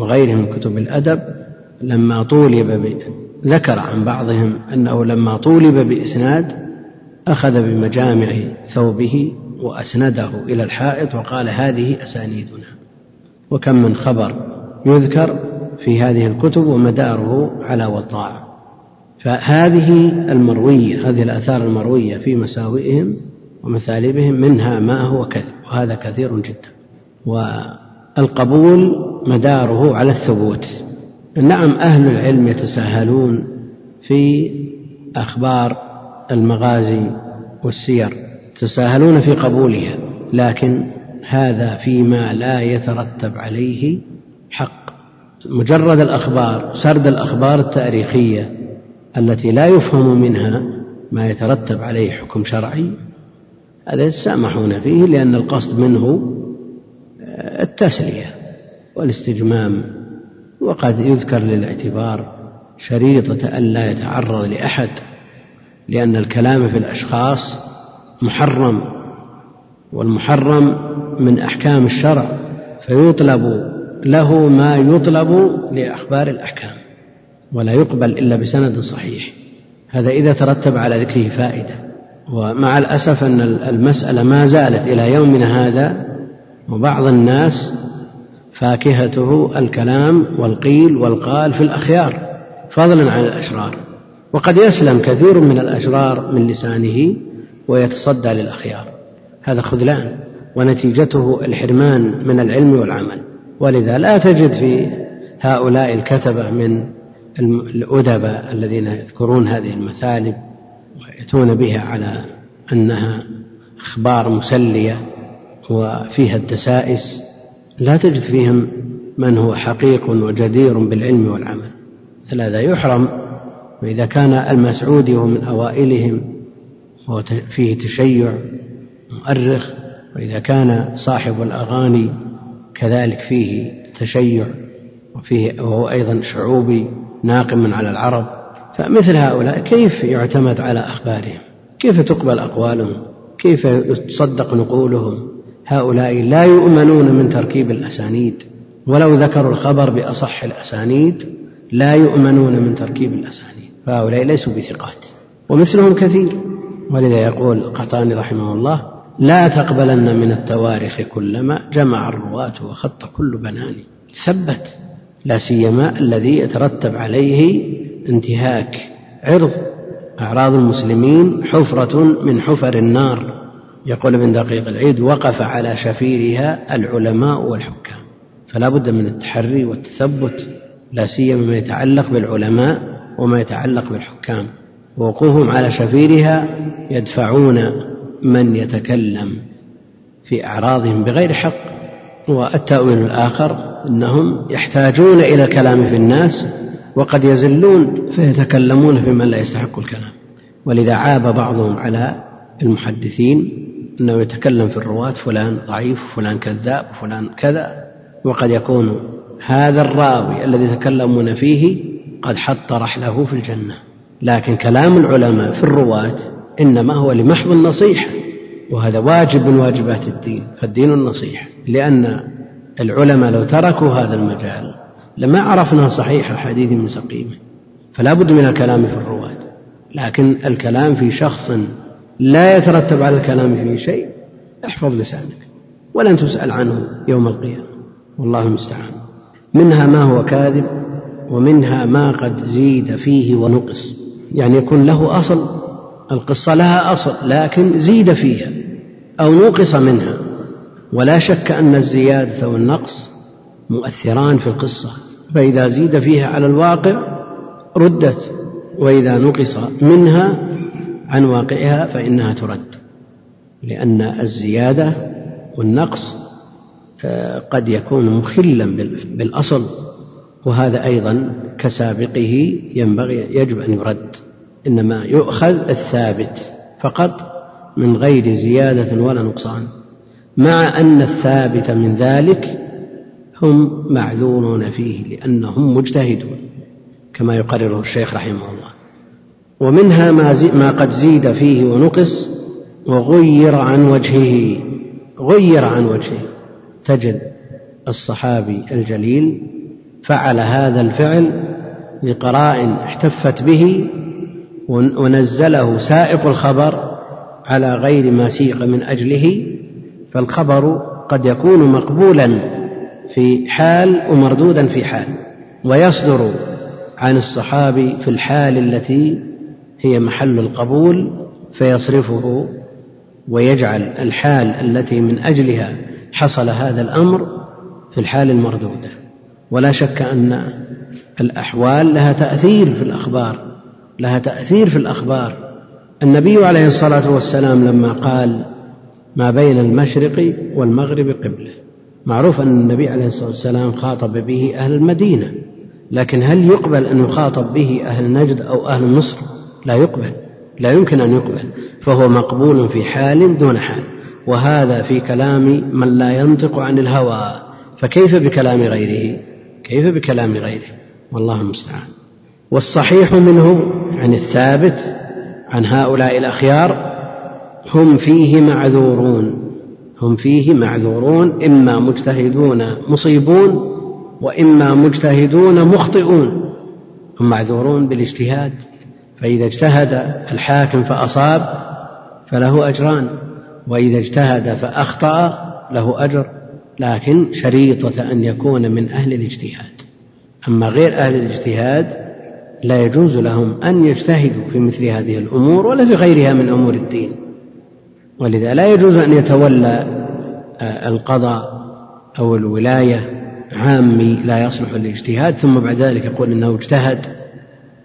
وغيره من كتب الأدب لما طولب ذكر عن بعضهم أنه لما طولب بإسناد أخذ بمجامع ثوبه وأسنده إلى الحائط وقال هذه أسانيدنا. وكم من خبر يذكر في هذه الكتب ومداره على وضاع فهذه المروية هذه الآثار المروية في مساوئهم ومثالبهم منها ما هو كذب وهذا كثير جدا. والقبول مداره على الثبوت. نعم أهل العلم يتساهلون في أخبار المغازي والسير يتساهلون في قبولها لكن هذا فيما لا يترتب عليه حق. مجرد الأخبار سرد الأخبار التاريخية التي لا يفهم منها ما يترتب عليه حكم شرعي هذا يتسامحون فيه لأن القصد منه التسلية والاستجمام وقد يذكر للاعتبار شريطة ألا يتعرض لأحد لأن الكلام في الأشخاص محرم والمحرم من أحكام الشرع فيطلب له ما يطلب لأخبار الأحكام ولا يقبل إلا بسند صحيح. هذا إذا ترتب على ذكره فائدة. ومع الأسف أن المسألة ما زالت إلى يومنا هذا وبعض الناس فاكهته الكلام والقيل والقال في الأخيار فضلا عن الأشرار. وقد يسلم كثير من الأشرار من لسانه ويتصدى للأخيار. هذا خذلان ونتيجته الحرمان من العلم والعمل. ولذا لا تجد في هؤلاء الكتبة من الأدباء الذين يذكرون هذه المثالب ويأتون بها على أنها أخبار مسلية. وفيها الدسائس لا تجد فيهم من هو حقيق وجدير بالعلم والعمل مثل هذا يحرم. وإذا كان المسعودي هو من أوائلهم هو فيه تشيع مؤرخ وإذا كان صاحب الأغاني كذلك فيه تشيع وفيه وهو أيضا شعوبي ناقم على العرب فمثل هؤلاء كيف يعتمد على أخبارهم؟ كيف تقبل أقوالهم؟ كيف تصدق نقولهم؟ هؤلاء لا يؤمنون من تركيب الأسانيد ولو ذكروا الخبر بأصح الأسانيد لا يؤمنون من تركيب الأسانيد. فهؤلاء ليسوا بثقات ومثلهم كثير. ولذا يقول القحطاني رحمه الله لا تقبلن من التواريخ كلما جمع الرواة وخط كل بنان. ثبت لا سيما الذي يترتب عليه انتهاك عرض. أعراض المسلمين حفرة من حفر النار. يقول ابن دقيق العيد وقف على شفيرها العلماء والحكام. فلا بد من التحري والتثبت لا سيما ما يتعلق بالعلماء وما يتعلق بالحكام. ووقوفهم على شفيرها يدفعون من يتكلم في أعراضهم بغير حق. والتأويل الآخر أنهم يحتاجون إلى الكلام في الناس وقد يزلون فيتكلمون في من لا يستحق الكلام. ولذا عاب بعضهم على المحدثين أنه يتكلم في الرواة فلان ضعيف فلان كذاب فلان كذا وقد يكون هذا الراوي الذي يتكلمون فيه قد حط رحله في الجنة. لكن كلام العلماء في الرواة إنما هو لمحض النصيحة وهذا واجب من واجبات الدين فالدين النصيحة. لأن العلماء لو تركوا هذا المجال لما عرفنا صحيح الحديث من سقيمة فلا بد من الكلام في الرواة. لكن الكلام في شخص لا يترتب على الكلام فيه شيء احفظ لسانك ولن تسأل عنه يوم القيامة. والله المستعان. منها ما هو كاذب ومنها ما قد زيد فيه ونقص. يعني يكون له أصل القصة لها أصل لكن زيد فيها أو نقص منها. ولا شك أن الزيادة والنقص مؤثران في القصة. فإذا زيد فيها على الواقع ردت وإذا نقص منها عن واقعها فإنها ترد لأن الزيادة والنقص آه، قد يكون مخلا بالأصل وهذا أيضا كسابقه ينبغي يجب أن يرد إنما يؤخذ الثابت فقط من غير زيادة ولا نقصان مع أن الثابت من ذلك هم معذورون فيه لأنهم مجتهدون كما يقرره الشيخ رحمه الله. ومنها ما, ما قد زيد فيه ونقص وغير عن وجهه. غير عن وجهه. تجد الصحابي الجليل فعل هذا الفعل لقراء احتفت به ونزله سائق الخبر على غير ما سيق من أجله. فالخبر قد يكون مقبولا في حال ومردودا في حال. ويصدر عن الصحابي في الحال التي هي محل القبول فيصرفه ويجعل الحال التي من أجلها حصل هذا الأمر في الحال المردوده ولا شك أن الأحوال لها تأثير في الأخبار لها تأثير في الأخبار. النبي عليه الصلاة والسلام لما قال ما بين المشرق والمغرب قبلة. معروف أن النبي عليه الصلاة والسلام خاطب به أهل المدينة لكن هل يقبل أن يخاطب به أهل نجد أو أهل مصر؟ لا يقبل لا يمكن أن يقبل فهو مقبول في حال دون حال وهذا في كلام من لا ينطق عن الهوى فكيف بكلام غيره؟ كيف بكلام غيره؟ والله المستعان. والصحيح منه يعني الثابت عن هؤلاء الأخيار هم فيه معذورون هم فيه معذورون إما مجتهدون مصيبون وإما مجتهدون مخطئون هم معذورون بالاجتهاد. فإذا اجتهد الحاكم فأصاب فله أجران وإذا اجتهد فأخطأ له أجر لكن شريطة أن يكون من أهل الاجتهاد. أما غير أهل الاجتهاد لا يجوز لهم أن يجتهدوا في مثل هذه الأمور ولا في غيرها من أمور الدين. ولذا لا يجوز أن يتولى آه، القضاء أو الولاية عامي لا يصلح للاجتهاد ثم بعد ذلك يقول إنه اجتهد.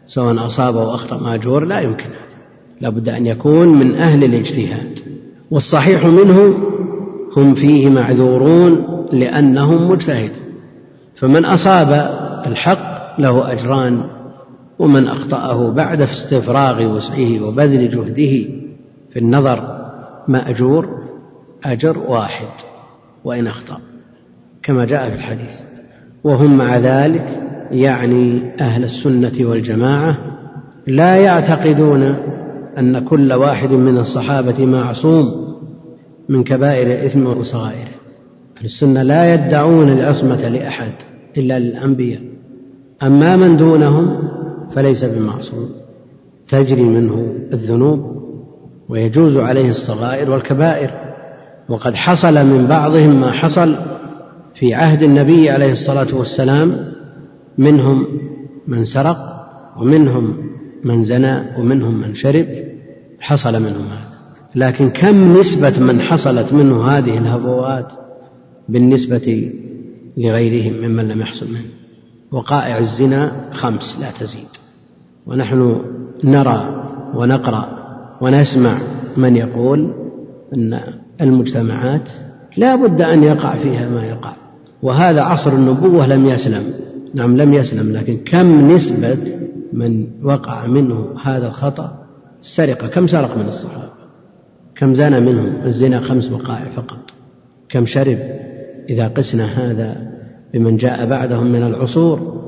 سواء أصاب أو أخطأ ماجور لا يمكن. هذا لا بد أن يكون من أهل الاجتهاد. والصحيح منه هم فيه معذورون لأنهم مجتهد. فمن أصاب الحق له أجران ومن أخطأه بعد استفراغ وسعه وبذل جهده في النظر مأجور أجر واحد وإن أخطأ. كما جاء في الحديث. وهم مع ذلك يعني أهل السنة والجماعة لا يعتقدون أن كل واحد من الصحابة معصوم من كبائر الإثم وصغائره أهل السنة لا يدعون العصمة لأحد إلا للأنبياء. أما من دونهم فليس بمعصوم. تجري منه الذنوب ويجوز عليه الصغائر والكبائر. وقد حصل من بعضهم ما حصل في عهد النبي عليه الصلاة والسلام منهم من سرق ومنهم من زنى ومنهم من شرب حصل منهم هذا. لكن كم نسبة من حصلت منه هذه الهفوات بالنسبة لغيرهم ممن لم يحصل منه؟ وقائع الزنا خمس لا تزيد. ونحن نرى ونقرأ ونسمع من يقول أن المجتمعات لا بد أن يقع فيها ما يقع. وهذا عصر النبوة لم يسلم. نعم لم يسلم لكن كم نسبة من وقع منه هذا الخطأ؟ السرقة كم سرق من الصحابة؟ كم زنى منهم؟ الزنا خمس وقائع فقط. كم شرب؟ إذا قسنا هذا بمن جاء بعدهم من العصور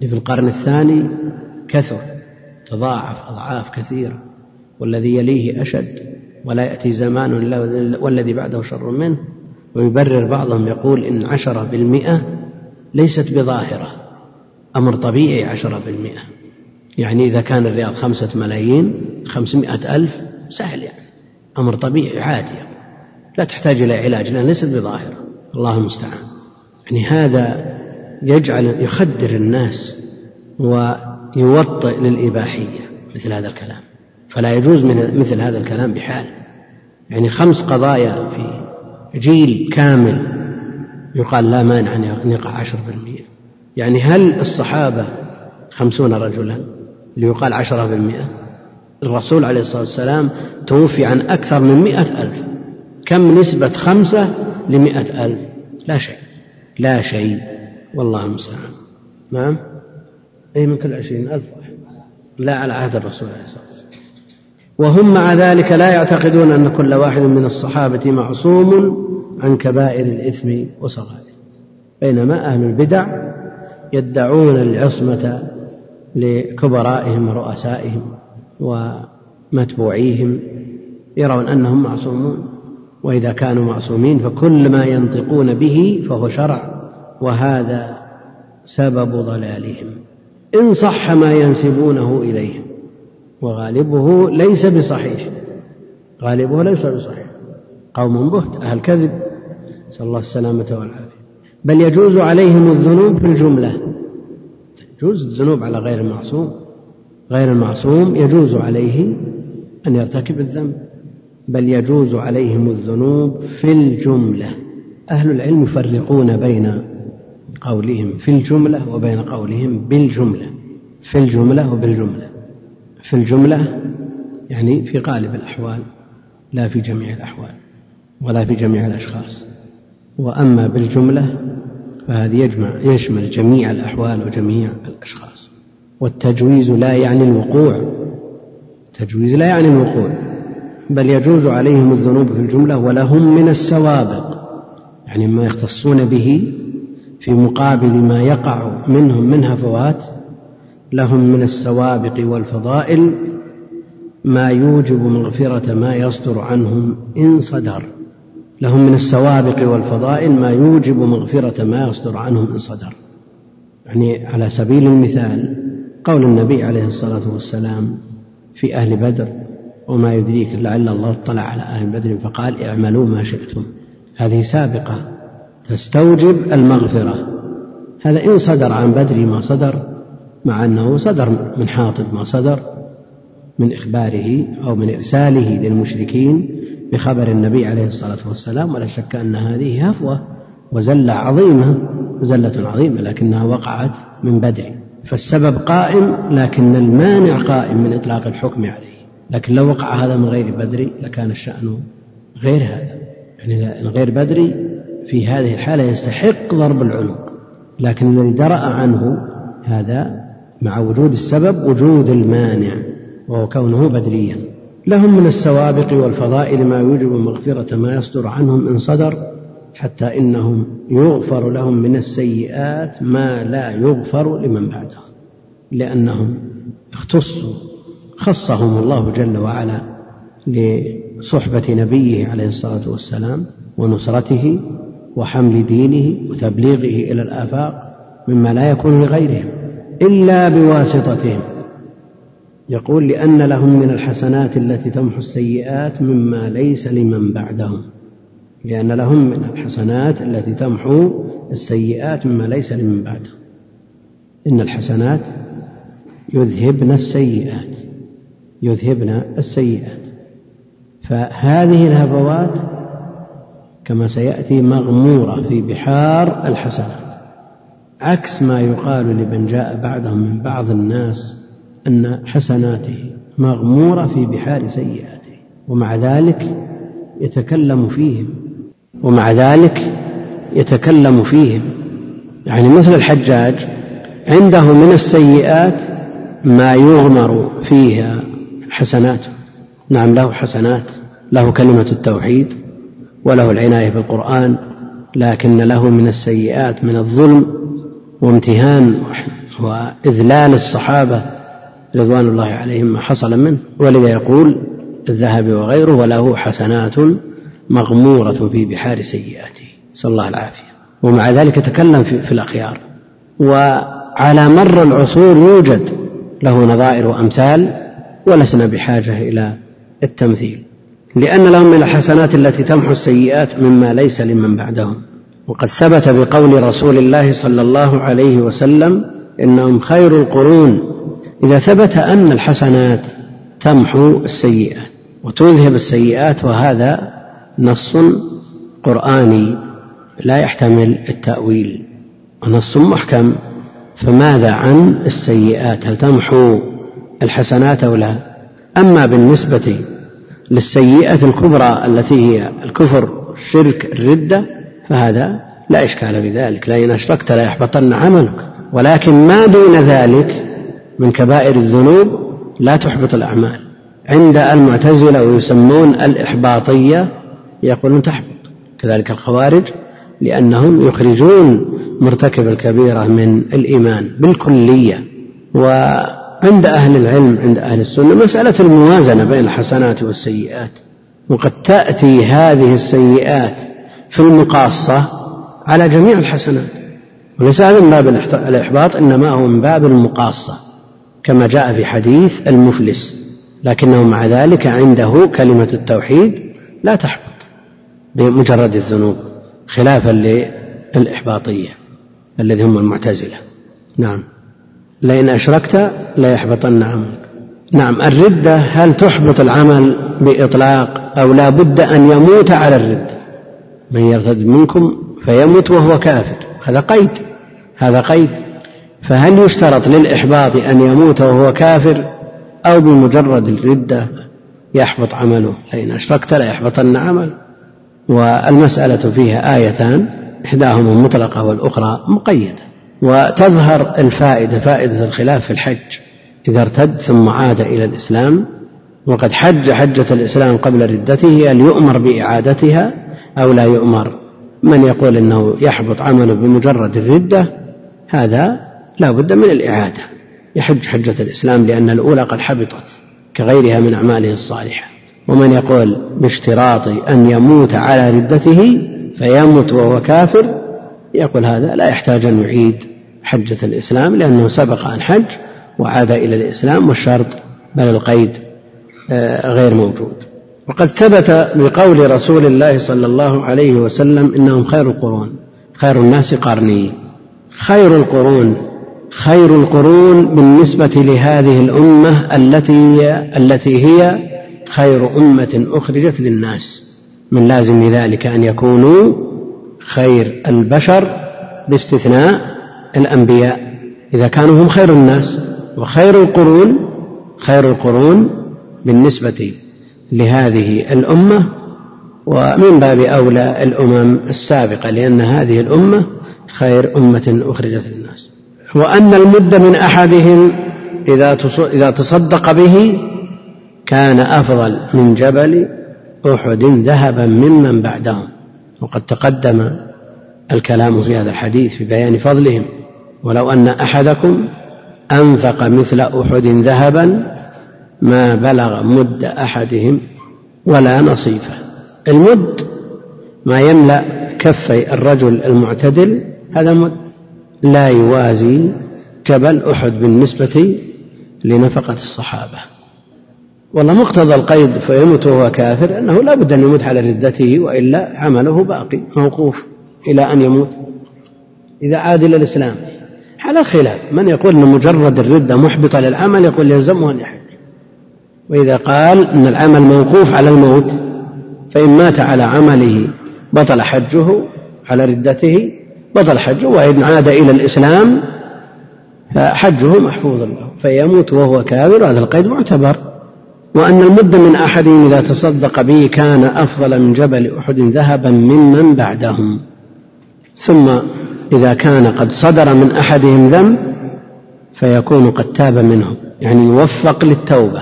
في القرن الثاني كثر تضاعف أضعاف كثيرة والذي يليه أشد ولا يأتي زمان إلا والذي بعده شر منه. ويبرر بعضهم يقول إن عشرة بالمئة ليست بظاهرة. أمر طبيعي عشرة بالمئة. يعني إذا كان الرياض خمسة ملايين خمسمائة ألف سهل يعني. أمر طبيعي عادي لا تحتاج إلى علاج لأنها ليست بظاهرة الله المستعان. يعني هذا يجعل يخدر الناس ويوطئ للإباحية مثل هذا الكلام. فلا يجوز من مثل هذا الكلام بحال. يعني خمس قضايا في جيل كامل يقال لا مانع أن يقع عشر بالمئة. يعني هل الصحابة خمسون رجلا ليقال عشرة بالمئة؟ الرسول عليه الصلاة والسلام توفي عن أكثر من مئة ألف. كم نسبة خمسة لمئة ألف؟ لا شيء. لا شيء. والله المستعان. نعم؟ أي من كل عشرين ألف واحد. لا على عهد الرسول عليه الصلاة والسلام. وهم مع ذلك لا يعتقدون أن كل واحد من الصحابة معصوم عن كبائر الإثم وصغائره بينما أهل البدع يدعون العصمة لكبرائهم ورؤسائهم ومتبوعيهم يرون أنهم معصومون وإذا كانوا معصومين فكل ما ينطقون به فهو شرع وهذا سبب ضلالهم. إن صح ما ينسبونه إليهم وغالبه ليس بصحيح غالبه ليس بصحيح. قوم بهت أهل كذب نسأل الله السلامة والعافية. بل يجوز عليهم الذنوب في الجملة. يجوز الذنوب على غير المعصوم. غير المعصوم يجوز عليه أن يرتكب الذنب بل يجوز عليهم الذنوب في الجملة. أهل العلم يفرقون بين قولهم في الجملة وبين قولهم بالجملة. في الجملة وبالجملة. في الجملة يعني في غالب الأحوال لا في جميع الأحوال ولا في جميع الأشخاص. وأما بالجملة فهذه يجمع يشمل جميع الأحوال وجميع الأشخاص. والتجويز لا يعني الوقوع. التجويز لا يعني الوقوع. بل يجوز عليهم الذنوب في الجملة ولهم من السوابق. يعني ما يختصون به في مقابل ما يقع منهم من هفوات لهم من السوابق والفضائل ما يوجب مغفرة ما يصدر عنهم إن صدر. لهم من السوابق والفضائل ما يوجب مغفرة ما يصدر عنهم إن صدر. يعني على سبيل المثال قول النبي عليه الصلاة والسلام في أهل بدر وما يدريك لعل الله اطلع على أهل بدر فقال اعملوا ما شئتم. هذه سابقة تستوجب المغفرة. هذا إن صدر عن بدر ما صدر مع أنه صدر من حاطب ما صدر من إخباره أو من إرساله للمشركين بخبر النبي عليه الصلاة والسلام ولا شك أن هذه هفوة وزلة عظيمة زلة عظيمة لكنها وقعت من بدر. فالسبب قائم لكن المانع قائم من إطلاق الحكم عليه. لكن لو وقع هذا من غير بدري لكان الشأن غير هذا. يعني غير بدري في هذه الحالة يستحق ضرب العنق. لكن الذي درأ عنه هذا مع وجود السبب وجود المانع وهو كونه بدريا. لهم من السوابق والفضائل ما يوجب مغفرة ما يصدر عنهم إن صدر حتى إنهم يغفر لهم من السيئات ما لا يغفر لمن بعدهم لأنهم اختصوا خصهم الله جل وعلا لصحبة نبيه عليه الصلاة والسلام ونصرته وحمل دينه وتبليغه إلى الآفاق مما لا يكون لغيرهم إلا بواسطتهم. يقول لأن لهم من الحسنات التي تمحو السيئات مما ليس لمن بعدهم. لأن لهم من الحسنات التي تمحو السيئات مما ليس لمن بعدهم. إن الحسنات يذهبن السيئات يذهبن السيئات. فهذه الهفوات كما سيأتي مغمورة في بحار الحسنات عكس ما يقال لمن جاء بعدهم من بعض الناس أن حسناته مغمورة في بحار سيئاته ومع ذلك يتكلم فيهم ومع ذلك يتكلم فيهم. يعني مثل الحجاج عنده من السيئات ما يغمر فيها حسناته. نعم له حسنات له كلمة التوحيد وله العناية بالقرآن لكن له من السيئات من الظلم وامتهان وإذلال الصحابة رضوان الله عليهم ما حصل منه ولذا يقول الذهبي وغيره وله حسنات مغمورة في بحار سيئاته. نسأل الله العافية. ومع ذلك تكلم في, في الأخيار. وعلى مر العصور يوجد له نظائر وأمثال ولسنا بحاجة إلى التمثيل. لأن لهم من الحسنات التي تمحو السيئات مما ليس لمن بعدهم. وقد ثبت بقول رسول الله صلى الله عليه وسلم إنهم خير القرون إذا ثبت أن الحسنات تمحو السيئات وتذهب السيئات وهذا نص قرآني لا يحتمل التأويل ونص محكم فماذا عن السيئات؟ هل تمحو الحسنات أو لا؟ أما بالنسبة للسيئة الكبرى التي هي الكفر الشرك الردة فهذا لا إشكال في ذلك لئن أشركت ليحبطن عملك ولكن ما دون ذلك من كبائر الذنوب لا تحبط الأعمال. عند المعتزلة ويسمون الإحباطية يقولون تحبط. كذلك الخوارج لأنهم يخرجون مرتكب الكبيرة من الإيمان بالكلية. وعند أهل العلم عند أهل السنة مسألة الموازنة بين الحسنات والسيئات. وقد تأتي هذه السيئات في المقاصة على جميع الحسنات. وليس هذا من باب الإحباط إنما هو من باب المقاصة. كما جاء في حديث المفلس لكنه مع ذلك عنده كلمة التوحيد لا تحبط بمجرد الذنوب خلافا للإحباطية الذي هم المعتزلة. نعم. لئن أشركت ليحبطن عملك نعم. الردة هل تحبط العمل بإطلاق أو لا بد أن يموت على الردة من يرتد منكم فيموت وهو كافر. هذا قيد. هذا قيد. فهل يشترط للإحباط أن يموت وهو كافر أو بمجرد الردة يحبط عمله؟ لئن أشركت ليحبطن عمله. والمسألة فيها آيتان إحداهما مطلقة والأخرى مقيدة. وتظهر الفائدة فائدة الخلاف في الحج. إذا ارتد ثم عاد إلى الإسلام وقد حج حجة الإسلام قبل ردته هل يؤمر بإعادتها أو لا يؤمر؟ من يقول أنه يحبط عمله بمجرد الردة؟ هذا لا بد من الإعادة. يحج حجة الإسلام لأن الأولى قد حبطت كغيرها من أعماله الصالحة. ومن يقول باشتراط أن يموت على ردته فيموت وهو كافر يقول هذا لا يحتاج أن يعيد حجة الإسلام لأنه سبق أن حج وعاد إلى الإسلام والشرط بل القيد آه، غير موجود. وقد ثبت بقول رسول الله صلى الله عليه وسلم إنهم خير القرون خير الناس قرني خير القرون خير القرون بالنسبة لهذه الأمة التي التي هي خير أمة أخرجت للناس. من لازم ذلك أن يكونوا خير البشر باستثناء الأنبياء. إذا كانوا هم خير الناس وخير القرون خير القرون بالنسبة لهذه الأمة. ومن باب أولى الأمم السابقة لأن هذه الأمة خير أمة أخرجت للناس. وأن المد من أحدهم إذا إذا تصدق به كان أفضل من جبل أحد ذهبا ممن بعدهم. وقد تقدم الكلام في هذا الحديث في بيان فضلهم. ولو أن أحدكم أنفق مثل أحد ذهبا ما بلغ مد أحدهم ولا نصيفه. المد ما يملأ كفي الرجل المعتدل هذا مد. لا يوازي جبل أحد بالنسبة لنفقة الصحابة. والله مقتضى القيد فيموت وهو كافر أنه لا بد أن يموت على ردته وإلا عمله باقي موقوف إلى أن يموت. إذا عاد إلى الإسلام على الخلاف من يقول أن مجرد الردة محبطة للعمل يقول يلزمه أن يحج. وإذا قال أن العمل موقوف على الموت فإن مات على عمله بطل حجه على ردته بطل حجه وإن عاد إلى الإسلام فحجه محفوظ له فيموت وهو كافر هذا القيد معتبر. وأن المد من أحدهم إذا تصدق به كان أفضل من جبل أحد ذهبا ممن بعدهم. ثم إذا كان قد صدر من أحدهم ذنب فيكون قد تاب منه يعني يوفق للتوبة.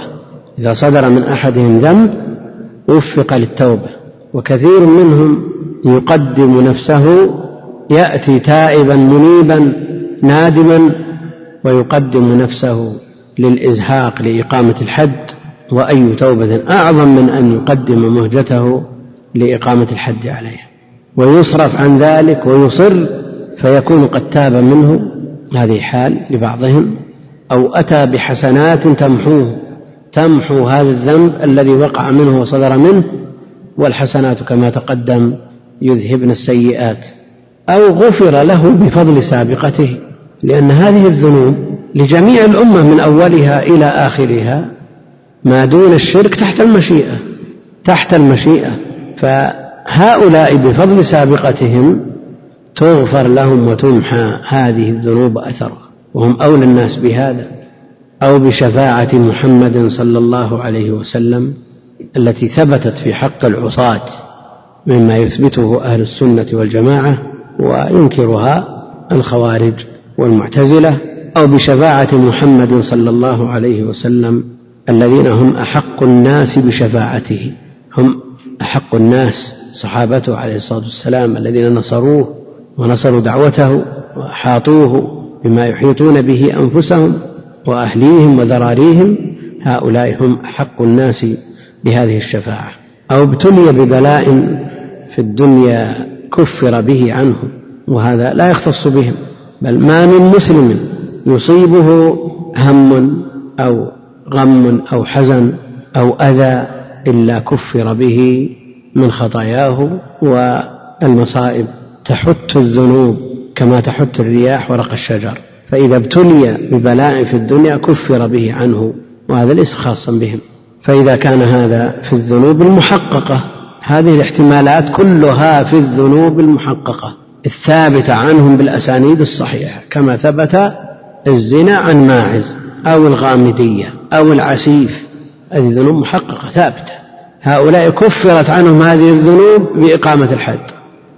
إذا صدر من أحدهم ذنب وفق للتوبة وكثير منهم يقدم نفسه يأتي تائبا منيبا نادما ويقدم نفسه للإزهاق لإقامة الحد وأي توبة أعظم من أن يقدم مهجته لإقامة الحد عليه. ويصرف عن ذلك ويصر فيكون قد تاب منه. هذه حال لبعضهم. أو أتى بحسنات تمحوه تمحو هذا الذنب الذي وقع منه وصدر منه والحسنات كما تقدم يذهبن السيئات. أو غفر له بفضل سابقته لأن هذه الذنوب لجميع الأمة من أولها إلى آخرها ما دون الشرك تحت المشيئة تحت المشيئة. فهؤلاء بفضل سابقتهم تغفر لهم وتمحى هذه الذنوب أثرها وهم أولى الناس بهذا. أو بشفاعة محمد صلى الله عليه وسلم التي ثبتت في حق العصاة مما يثبته أهل السنة والجماعة. وينكرها الخوارج والمعتزلة أو بشفاعة محمد صلى الله عليه وسلم الذين هم أحق الناس بشفاعته. هم أحق الناس صحابته عليه الصلاة والسلام الذين نصروه ونصروا دعوته وأحاطوه بما يحيطون به أنفسهم وأهليهم وذراريهم. هؤلاء هم أحق الناس بهذه الشفاعة. أو ابتلي ببلاء في الدنيا كفر به عنه وهذا لا يختص بهم بل ما من مسلم يصيبه هم أو غم أو حزن أو أذى إلا كفر به من خطاياه والمصائب. تحت الذنوب كما تحت الرياح ورق الشجر. فإذا ابتلي ببلاء في الدنيا كفر به عنه وهذا ليس خاصا بهم. فإذا كان هذا في الذنوب المحققة هذه الاحتمالات كلها في الذنوب المحققة الثابتة عنهم بالأسانيد الصحيحة كما ثبت الزنا عن ماعز أو الغامدية أو العسيف. هذه ذنوب محققة ثابتة. هؤلاء كفرت عنهم هذه الذنوب بإقامة الحد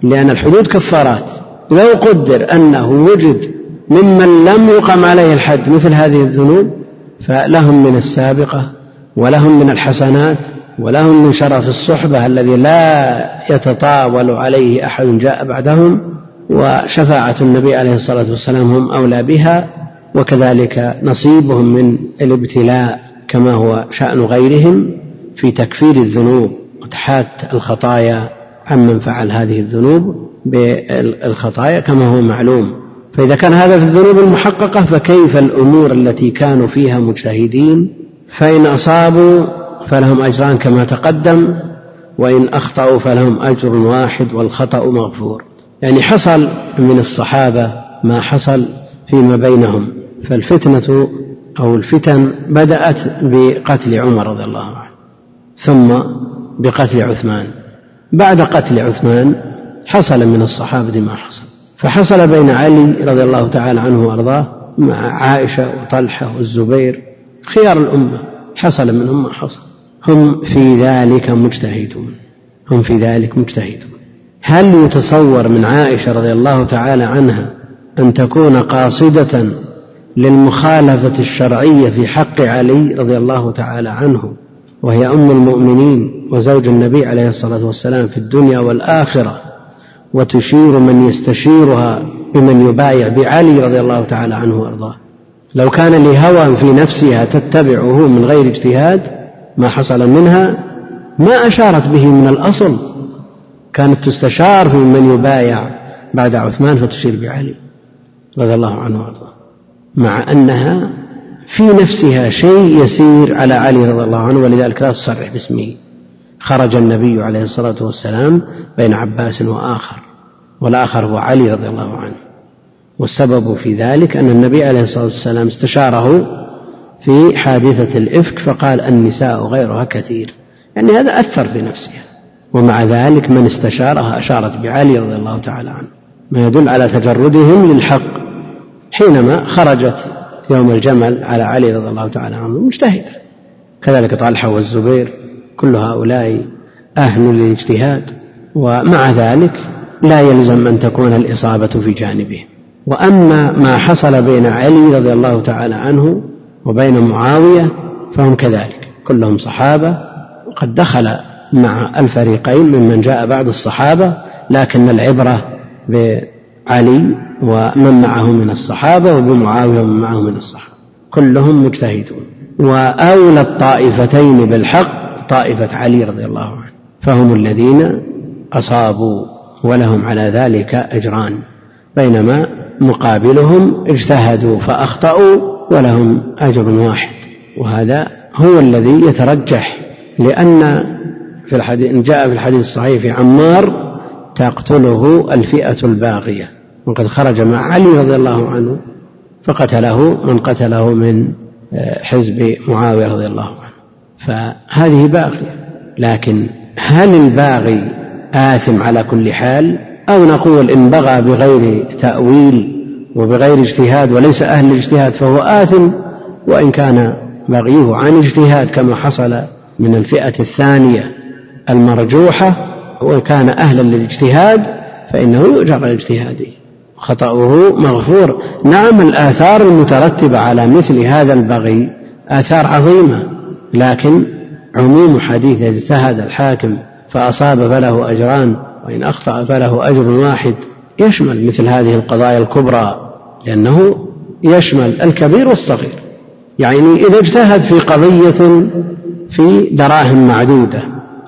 لأن الحدود كفارات. لو قدر أنه وجد ممن لم يقم عليه الحد مثل هذه الذنوب فلهم من السابقة ولهم من الحسنات ولهم من شرف الصحبة الذي لا يتطاول عليه أحد جاء بعدهم وشفاعة النبي عليه الصلاة والسلام هم أولى بها وكذلك نصيبهم من الابتلاء كما هو شأن غيرهم في تكفير الذنوب. وتحات الخطايا عمن فعل هذه الذنوب بالخطايا كما هو معلوم. فإذا كان هذا في الذنوب المحققة فكيف الأمور التي كانوا فيها مجتهدين؟ فإن أصابوا فلهم أجران كما تقدم وإن أخطأوا فلهم أجر واحد والخطأ مغفور. يعني حصل من الصحابة ما حصل فيما بينهم فالفتنة أو الفتن بدأت بقتل عمر رضي الله عنه ثم بقتل عثمان. بعد قتل عثمان حصل من الصحابة ما حصل. فحصل بين علي رضي الله تعالى عنه وأرضاه مع عائشة وطلحة والزبير خيار الأمة حصل منهم ما حصل. هم في ذلك مجتهدون. هم في ذلك مجتهدون. هل يتصور من عائشة رضي الله تعالى عنها أن تكون قاصدة للمخالفة الشرعية في حق علي رضي الله تعالى عنه وهي أم المؤمنين وزوج النبي عليه الصلاة والسلام في الدنيا والآخرة وتشير من يستشيرها بمن يبايع بعلي رضي الله تعالى عنه وأرضاه؟ لو كان لهوى في نفسها تتبعه من غير اجتهاد ما حصل منها ما أشارت به من الأصل كانت تستشار في من يبايع بعد عثمان فتشير بعلي رضي الله عنه وأرضاه مع أنها في نفسها شيء يسير على علي رضي الله عنه ولذلك لا تصرح باسمه. خرج النبي عليه الصلاة والسلام بين عباس وآخر والآخر هو علي رضي الله عنه. والسبب في ذلك أن النبي عليه الصلاة والسلام استشاره في حادثة الإفك فقال النساء غيرها كثير. يعني هذا أثر في نفسها ومع ذلك من استشارها أشارت بعلي رضي الله تعالى عنه ما يدل على تجردهم للحق حينما خرجت يوم الجمل على علي رضي الله تعالى عنه مجتهدة. كذلك طلحة والزبير كل هؤلاء أهل للاجتهاد. ومع ذلك لا يلزم أن تكون الإصابة في جانبهم وأما ما حصل بين علي رضي الله تعالى عنه وبين معاوية فهم كذلك. كلهم صحابة. وقد دخل مع الفريقين ممن جاء بعد الصحابة لكن العبرة علي ومن معه من الصحابة وبمعاوية ومن معه من الصحابة. كلهم مجتهدون. وأولى الطائفتين بالحق طائفة علي رضي الله عنه. فهم الذين أصابوا ولهم على ذلك أجران. بينما مقابلهم اجتهدوا فأخطأوا ولهم أجر واحد. وهذا هو الذي يترجح لأن في الحديث جاء في الحديث الصحيح في عمار تقتله الفئة الباغية. وقد خرج مع علي رضي الله عنه فقتله من قتله من آه، حزب معاوية رضي الله عنه. فهذه باغية. لكن هل الباغي آثم على كل حال؟ أو نقول إن بغى بغير تأويل وبغير اجتهاد وليس أهل الاجتهاد فهو آثم وإن كان بغيه عن اجتهاد كما حصل من الفئة الثانية المرجوحة وكان أهلا للاجتهاد فإنه يؤجر على اجتهاده خطأه مغفور. نعم الآثار المترتبة على مثل هذا البغي آثار عظيمة لكن عموم حديث اجتهد الحاكم فأصاب فله أجران وإن أخطأ فله أجر واحد. يشمل مثل هذه القضايا الكبرى. لأنه يشمل الكبير والصغير. يعني إذا اجتهد في قضية في دراهم معدودة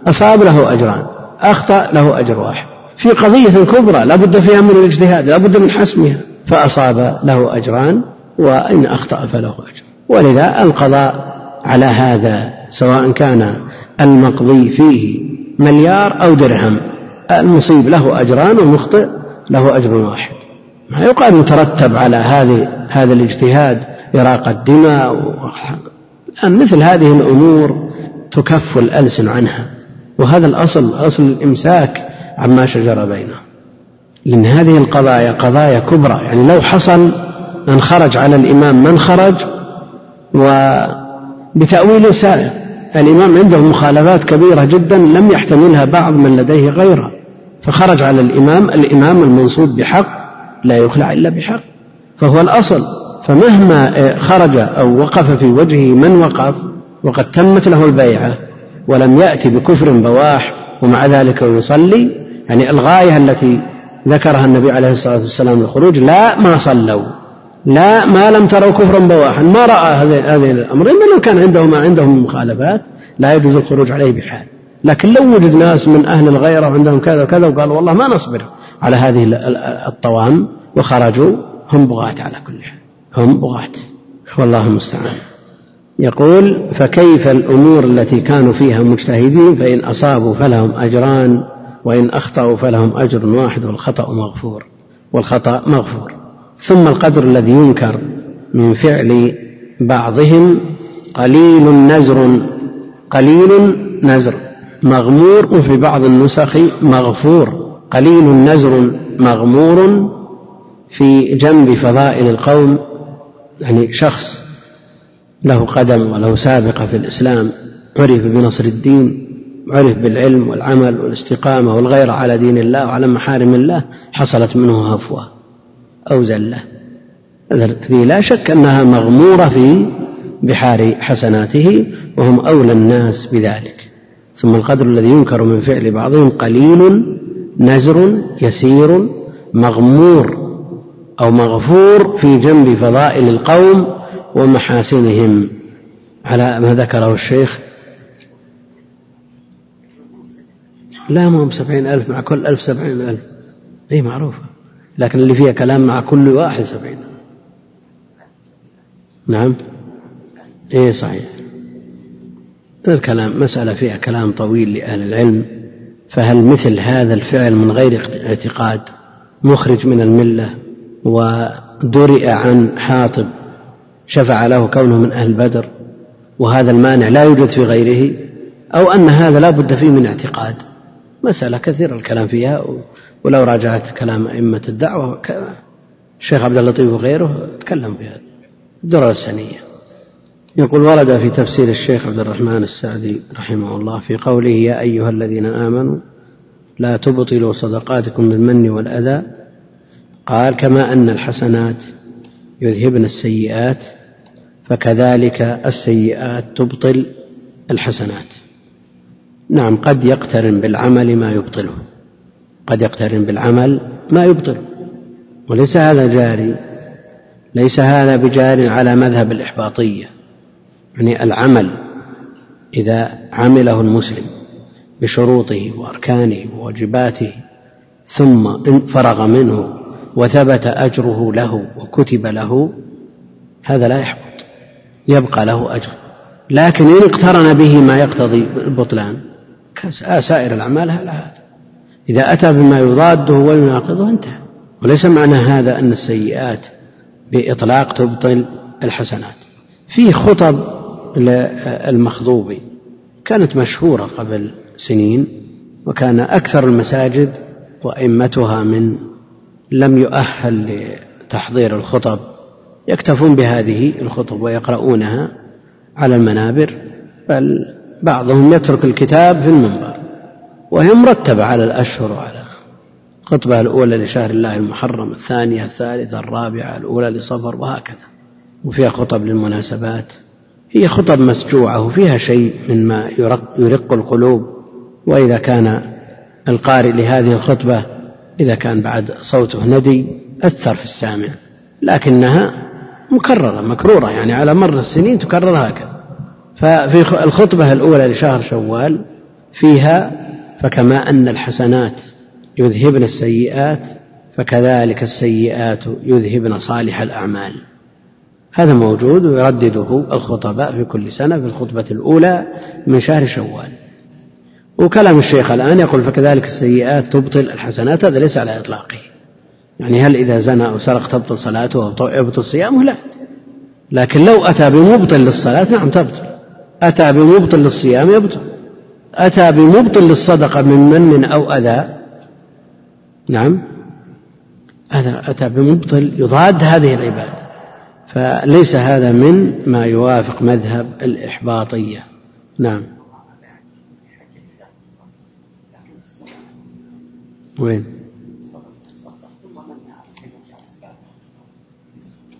أصاب له أجران أخطأ له أجر واحد. في قضية كبرى لا بد فيها من الاجتهاد لا بد من حسمها فأصاب له أجران وإن أخطأ فله أجر. ولذا القضاء على هذا سواء كان المقضي فيه مليار أو درهم المصيب له أجران والمخطئ له أجر واحد. ما يقال يترتب على هذه هذا الاجتهاد إراقة دماء مثل هذه الأمور تكف الألسن عنها. وهذا الأصل أصل الإمساك عما شجر بينهم. لأن هذه القضايا قضايا كبرى. يعني لو حصل أن خرج على الإمام من خرج وبتأويل سائر الإمام عنده مخالفات كبيرة جدا لم يحتملها بعض من لديه غيره. فخرج على الإمام الإمام المنصوب بحق لا يخلع إلا بحق. فهو الأصل. فمهما خرج أو وقف في وجهه من وقف وقد تمت له البيعة ولم يأتي بكفر بواح ومع ذلك يصلي. يعني الغاية التي ذكرها النبي عليه الصلاة والسلام للخروج لا ما صلوا لا ما لم تروا كفرا بواحا ما رأى هذه الأمر إما لو كان عنده ما عنده من مخالفات لا يجوز الخروج عليه بحال. لكن لو وجد ناس من أهل الغيرة وعندهم كذا وكذا وقالوا والله ما نصبر. على هذه الطوام وخرجوا هم بغاة على كل حال. هم بغاة. والله المستعان. يقول فكيف الأمور التي كانوا فيها مجتهدين؟ فإن أصابوا فلهم أجران وإن أخطأوا فلهم أجر واحد والخطأ مغفور. والخطأ مغفور. ثم القدر الذي ينكر من فعل بعضهم قليل نزر. قليل نزر. مغمور وفي بعض النسخ مغفور. قليل نزر مغمور في جنب فضائل القوم يعني شخص له قدم وله سابقة في الإسلام عرف بنصر الدين عرف بالعلم والعمل والاستقامة والغيرة على دين الله وعلى محارم الله حصلت منه هفوة أو زلة. هذه لا شك أنها مغمورة في بحار حسناته وهم أولى الناس بذلك. ثم القدر الذي ينكر من فعل بعضهم قليل نزر يسير مغمور أو مغفور في جنب فضائل القوم ومحاسنهم. على ما ذكره الشيخ. لا ما هم سبعين ألف مع كل ألف سبعين ألف. أي معروفة. لكن اللي فيها كلام مع كل واحد سبعين نعم. إيه صحيح. الكلام مسألة فيها كلام طويل لأهل العلم. فهل مثل هذا الفعل من غير اعتقاد مخرج من الملة ودرئ عن حاطب شفع له كونه من أهل بدر وهذا المانع لا يوجد في غيره أو أن هذا لا بد فيه من اعتقاد؟ مسألة كثير الكلام فيها ولو راجعت كلام أئمة الدعوة الشيخ عبد اللطيف وغيره تكلم في الدرر السنية يقول ورد في تفسير الشيخ عبد الرحمن السعدي رحمه الله في قوله يا أيها الذين آمنوا لا تبطلوا صدقاتكم بالمن والأذى. قال كما أن الحسنات يذهبن السيئات فكذلك السيئات تبطل الحسنات. نعم قد يقترن بالعمل ما يبطله. قد يقترن بالعمل ما يبطله. وليس هذا جاري ليس هذا بجار على مذهب الإحباطية. يعني العمل إذا عمله المسلم بشروطه وأركانه وواجباته ثم فرغ منه وثبت أجره له وكتب له هذا لا يحبط يبقى له أجر. لكن إن اقترن به ما يقتضي البطلان سائر الأعمال هذا هذا. إذا أتى بما يضاده ويناقضه انتهى. وليس معنى هذا أن السيئات بإطلاق تبطل الحسنات. في خطب المخضوبي كانت مشهورة قبل سنين وكان أكثر المساجد وأئمتها من لم يؤهل لتحضير الخطب يكتفون بهذه الخطب ويقرؤونها على المنابر بل بعضهم يترك الكتاب في المنبر وهي مرتبة على الأشهر وعلى الخطبة الأولى لشهر الله المحرم الثانية الثالثة الرابعة الأولى لصفر وهكذا. وفيها خطب للمناسبات. هي خطب مسجوعة وفيها شيء مما يرق, يرق القلوب وإذا كان القارئ لهذه الخطبة إذا كان بعد صوته ندي أثر في السامع. لكنها مكررة مكرورة يعني على مر السنين تكرر هكذا. ففي الخطبة الأولى لشهر شوال فيها فكما أن الحسنات يذهبن السيئات فكذلك السيئات يذهبن صالح الأعمال. هذا موجود ويردده الخطباء في كل سنة في الخطبة الأولى من شهر شوال. وكلام الشيخ الآن يقول فكذلك السيئات تبطل الحسنات هذا ليس على إطلاقه. يعني هل إذا زنى أو سرق تبطل صلاته أو يبطل صيامه؟ لا. لكن لو أتى بمبطل للصلاة نعم تبطل. أتى بمبطل للصيام يبطل. أتى بمبطل للصدقة من من أو أذى نعم. أتى بمبطل يضاد هذه العبادة. فليس هذا من ما يوافق مذهب الإحباطية. نعم. وين؟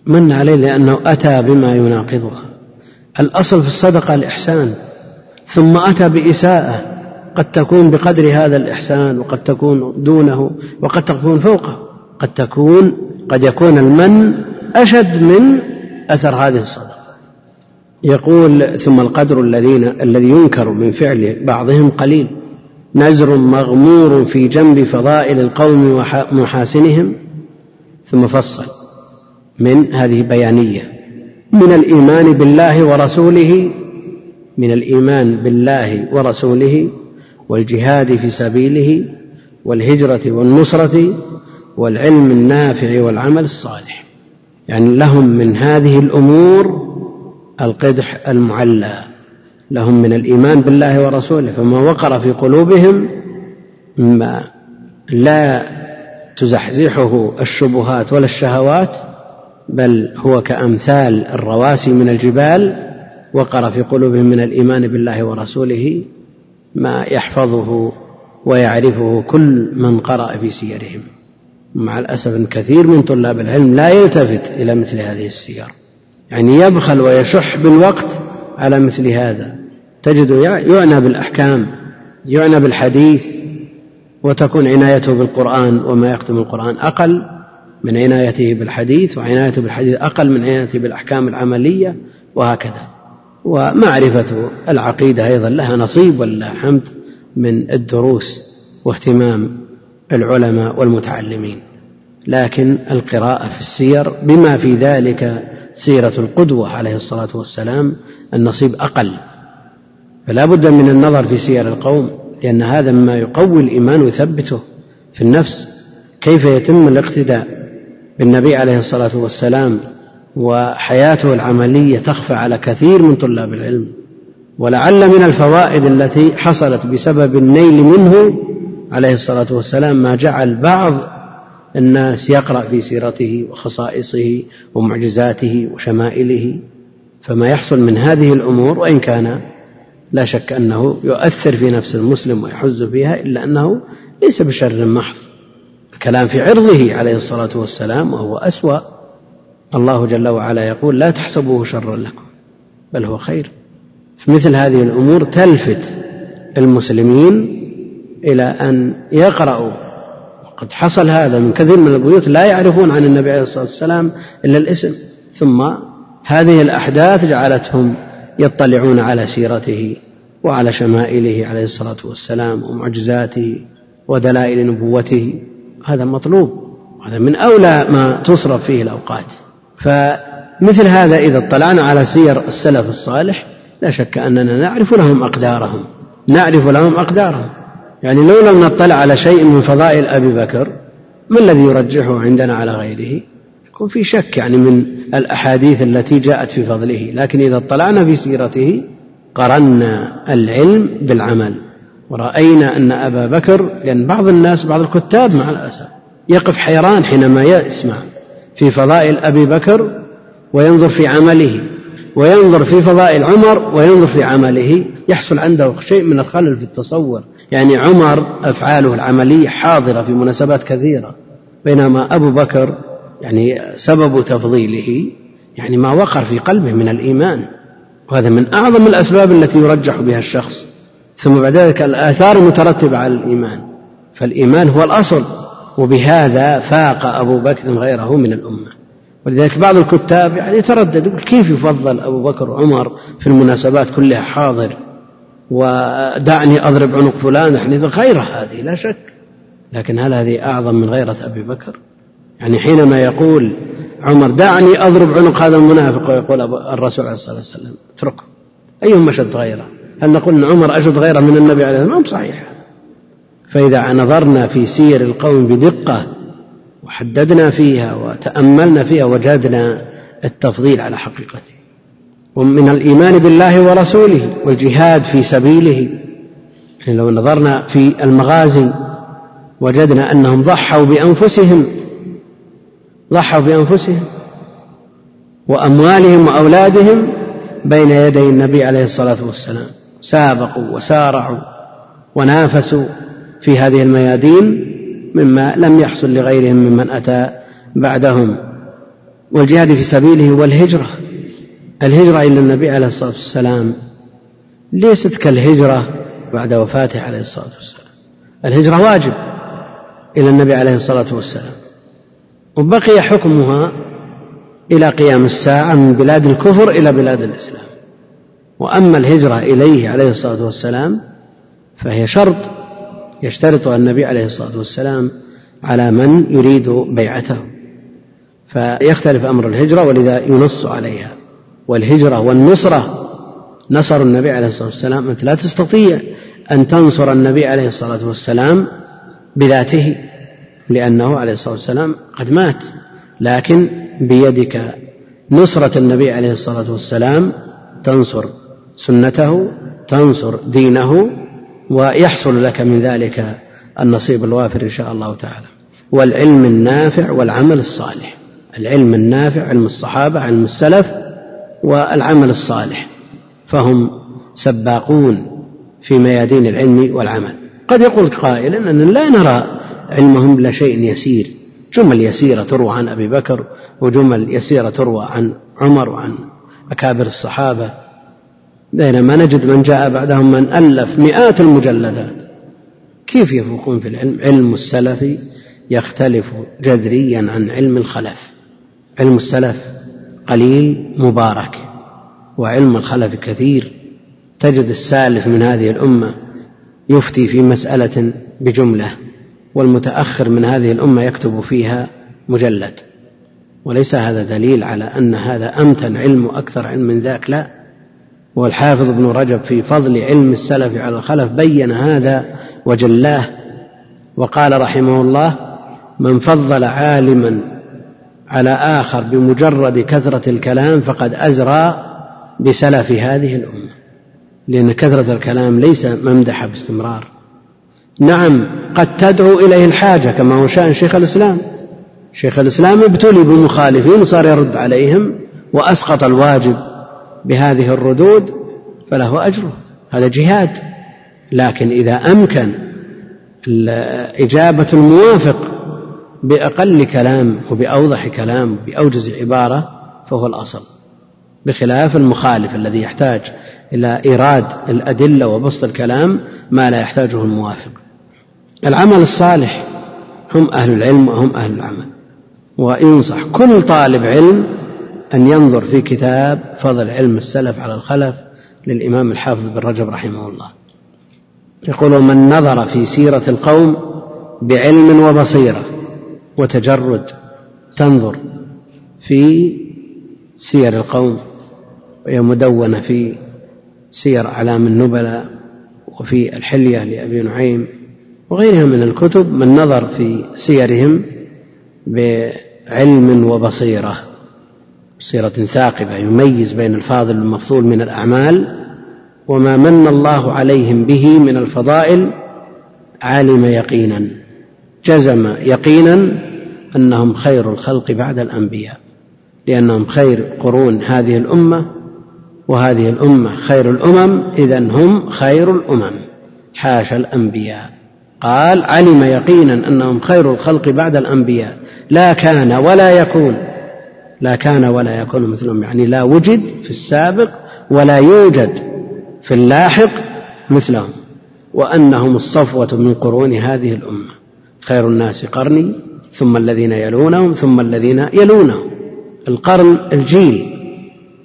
من عليه؟ لأنه أتى بما يناقضها الأصل في الصدقة الإحسان. ثم أتى بإساءة. قد تكون بقدر هذا الإحسان وقد تكون دونه وقد تكون فوقه. قد تكون قد يكون المن أشد من أثر هذه الصدقة. يقول ثم القدر الذين الذي ينكر من فعل بعضهم قليل. نزر مغمور في جنب فضائل القوم ومحاسنهم ثم فصل من هذه بيانية. من الإيمان بالله ورسوله من الإيمان بالله ورسوله والجهاد في سبيله والهجرة والنصرة والعلم النافع والعمل الصالح. يعني لهم من هذه الأمور القدح المعلى لهم من الإيمان بالله ورسوله فما وقر في قلوبهم ما لا تزحزحه الشبهات ولا الشهوات بل هو كأمثال الرواسي من الجبال وقر في قلوبهم من الإيمان بالله ورسوله ما يحفظه ويعرفه كل من قرأ في سيرهم. مع الأسف كثير من طلاب العلم لا يلتفت إلى مثل هذه السير يعني يبخل ويشح بالوقت على مثل هذا. تجد يعنى بالأحكام يعنى بالحديث وتكون عنايته بالقرآن وما يختم القرآن أقل من عنايته بالحديث وعنايته بالحديث أقل من عنايته بالأحكام العملية وهكذا. ومعرفة العقيدة أيضا لها نصيب ولله حمد من الدروس واهتمام العلماء والمتعلمين لكن القراءة في السير بما في ذلك سيرة القدوة عليه الصلاة والسلام النصيب أقل. فلا بد من النظر في سير القوم لأن هذا مما يقوي الإيمان ويثبته في النفس. كيف يتم الاقتداء بالنبي عليه الصلاة والسلام وحياته العملية تخفى على كثير من طلاب العلم؟ ولعل من الفوائد التي حصلت بسبب النيل منه عليه الصلاة والسلام ما جعل بعض الناس يقرأ في سيرته وخصائصه ومعجزاته وشمائله. فما يحصل من هذه الأمور وإن كان لا شك أنه يؤثر في نفس المسلم ويحز فيها إلا أنه ليس بشر محض. الكلام في عرضه عليه الصلاة والسلام وهو أسوأ. الله جل وعلا يقول لا تحسبوه شرا لكم بل هو خير. في مثل هذه الأمور تلفت المسلمين إلى أن يقرأوا. وقد حصل هذا من كثير من البيوت لا يعرفون عن النبي عليه الصلاة والسلام إلا الاسم. ثم هذه الأحداث جعلتهم يطلعون على سيرته وعلى شمائله عليه الصلاة والسلام ومعجزاته ودلائل نبوته. هذا مطلوب. هذا من أولى ما تصرف فيه الأوقات. فمثل هذا إذا اطلعنا على سير السلف الصالح لا شك أننا نعرف لهم أقدارهم. نعرف لهم أقدارهم. يعني لو لم نطلع على شيء من فضائل أبي بكر ما الذي يرجحه عندنا على غيره؟ يكون في شك يعني من الأحاديث التي جاءت في فضله لكن إذا اطلعنا في سيرته قرنا العلم بالعمل. ورأينا أن أبا بكر لأن بعض الناس بعض الكتاب مع الأسف يقف حيران حينما يسمع في فضائل أبي بكر وينظر في عمله وينظر في فضائل عمر وينظر في عمله. يحصل عنده شيء من الخلل في التصور. يعني عمر أفعاله العملية حاضرة في مناسبات كثيرة بينما أبو بكر يعني سبب تفضيله يعني ما وقر في قلبه من الإيمان وهذا من أعظم الأسباب التي يرجح بها الشخص. ثم بعد ذلك الآثار المترتبة على الإيمان فالإيمان هو الأصل وبهذا فاق أبو بكر غيره من الأمة. ولذلك بعض الكتاب يعني يتردد كيف يفضل أبو بكر وعمر في المناسبات كلها حاضر؟ ودعني أضرب عنق فلان يعني غيره هذه لا شك. لكن هل هذه أعظم من غيرة أبي بكر؟ يعني حينما يقول عمر دعني أضرب عنق هذا المنافق. ويقول الرسول عليه الصلاة والسلام اتركه. أيهم أشد غيرة؟ هل نقول أن عمر أشد غيرة من النبي عليه الصلاة والسلام؟ صحيح. فإذا نظرنا في سير القوم بدقة وحددنا فيها وتأملنا فيها وجدنا التفضيل على حقيقته. ومن الإيمان بالله ورسوله والجهاد في سبيله. يعني لو نظرنا في المغازي وجدنا أنهم ضحوا بأنفسهم ضحوا بأنفسهم وأموالهم وأولادهم بين يدي النبي عليه الصلاة والسلام. سابقوا وسارعوا ونافسوا في هذه الميادين مما لم يحصل لغيرهم ممن أتى بعدهم. والجهاد في سبيله والهجرة. الهجرة إلى النبي عليه الصلاة والسلام ليست كالهجرة بعد وفاته عليه الصلاة والسلام. الهجرة واجب إلى النبي عليه الصلاة والسلام. وبقي حكمها إلى قيام الساعة من بلاد الكفر إلى بلاد الإسلام. وأما الهجرة إليه عليه الصلاة والسلام فهي شرط يشترطها النبي عليه الصلاة والسلام على من يريد بيعته. فيختلف أمر الهجرة ولذا ينص عليها. والهجرة والنصرة. نصر النبي عليه الصلاة والسلام أنت لا تستطيع أن تنصر النبي عليه الصلاة والسلام بذاته لأنه عليه الصلاة والسلام قد مات. لكن بيدك نصرة النبي عليه الصلاة والسلام تنصر سنته تنصر دينه ويحصل لك من ذلك النصيب الوافر إن شاء الله تعالى. والعلم النافع والعمل الصالح. العلم النافع علم الصحابة علم السلف والعمل الصالح فهم سباقون في ميادين العلم والعمل. قد يقول قائل أننا لا نرى علمهم إلا شيء يسير. جمل يسيرة تروى عن أبي بكر وجمل يسيرة تروى عن عمر وعن أكابر الصحابة. بينما نجد من جاء بعدهم من ألف مئات المجلدات. كيف يفوقون في العلم؟ علم السلف يختلف جذريا عن علم الخلف. علم السلف قليل مبارك وعلم الخلف كثير. تجد السالف من هذه الأمة يفتي في مسألة بجملة والمتأخر من هذه الأمة يكتب فيها مجلد. وليس هذا دليل على أن هذا أمتن علم وأكثر علم من ذاك لا. والحافظ ابن رجب في فضل علم السلف على الخلف بين هذا وجلاه وقال رحمه الله من فضل عالما على آخر بمجرد كثرة الكلام فقد أزرى بسلف هذه الأمة. لأن كثرة الكلام ليس ممدحة باستمرار. نعم قد تدعو إليه الحاجة كما هو شأن شيخ الإسلام. شيخ الإسلام ابتلي بمخالفين وصار يرد عليهم وأسقط الواجب بهذه الردود فله أجره هذا جهاد. لكن إذا أمكن إجابة الموافق بأقل كلام وبأوضح كلام بأوجز عبارة فهو الأصل بخلاف المخالف الذي يحتاج إلى إيراد الأدلة وبسط الكلام ما لا يحتاجه الموافق. العمل الصالح هم أهل العلم وهم أهل العمل وينصح كل طالب علم أن ينظر في كتاب فضل علم السلف على الخلف للإمام الحافظ بن رجب رحمه الله. يقول من نظر في سيرة القوم بعلم وبصيرة وتجرد تنظر في سير القوم وهي مدونة في سير أعلام النبلاء وفي الحلية لأبي نعيم وغيرها من الكتب من نظر في سيرهم بعلم وبصيرة بصيرة ثاقبة يميز بين الفاضل والمفضول من الأعمال وما من الله عليهم به من الفضائل علم يقينا جزم يقينا أنهم خير الخلق بعد الأنبياء لأنهم خير قرون هذه الأمة وهذه الأمة خير الأمم إذا هم خير الأمم. حاشا الأنبياء. قال علم يقينا أنهم خير الخلق بعد الأنبياء. لا كان ولا يكون. لا كان ولا يكون مثلهم. يعني لا وجد في السابق ولا يوجد في اللاحق مثلهم. وأنهم الصفوة من قرون هذه الأمة. خير الناس قرني ثم الذين يلونهم ثم الذين يلونهم. القرن الجيل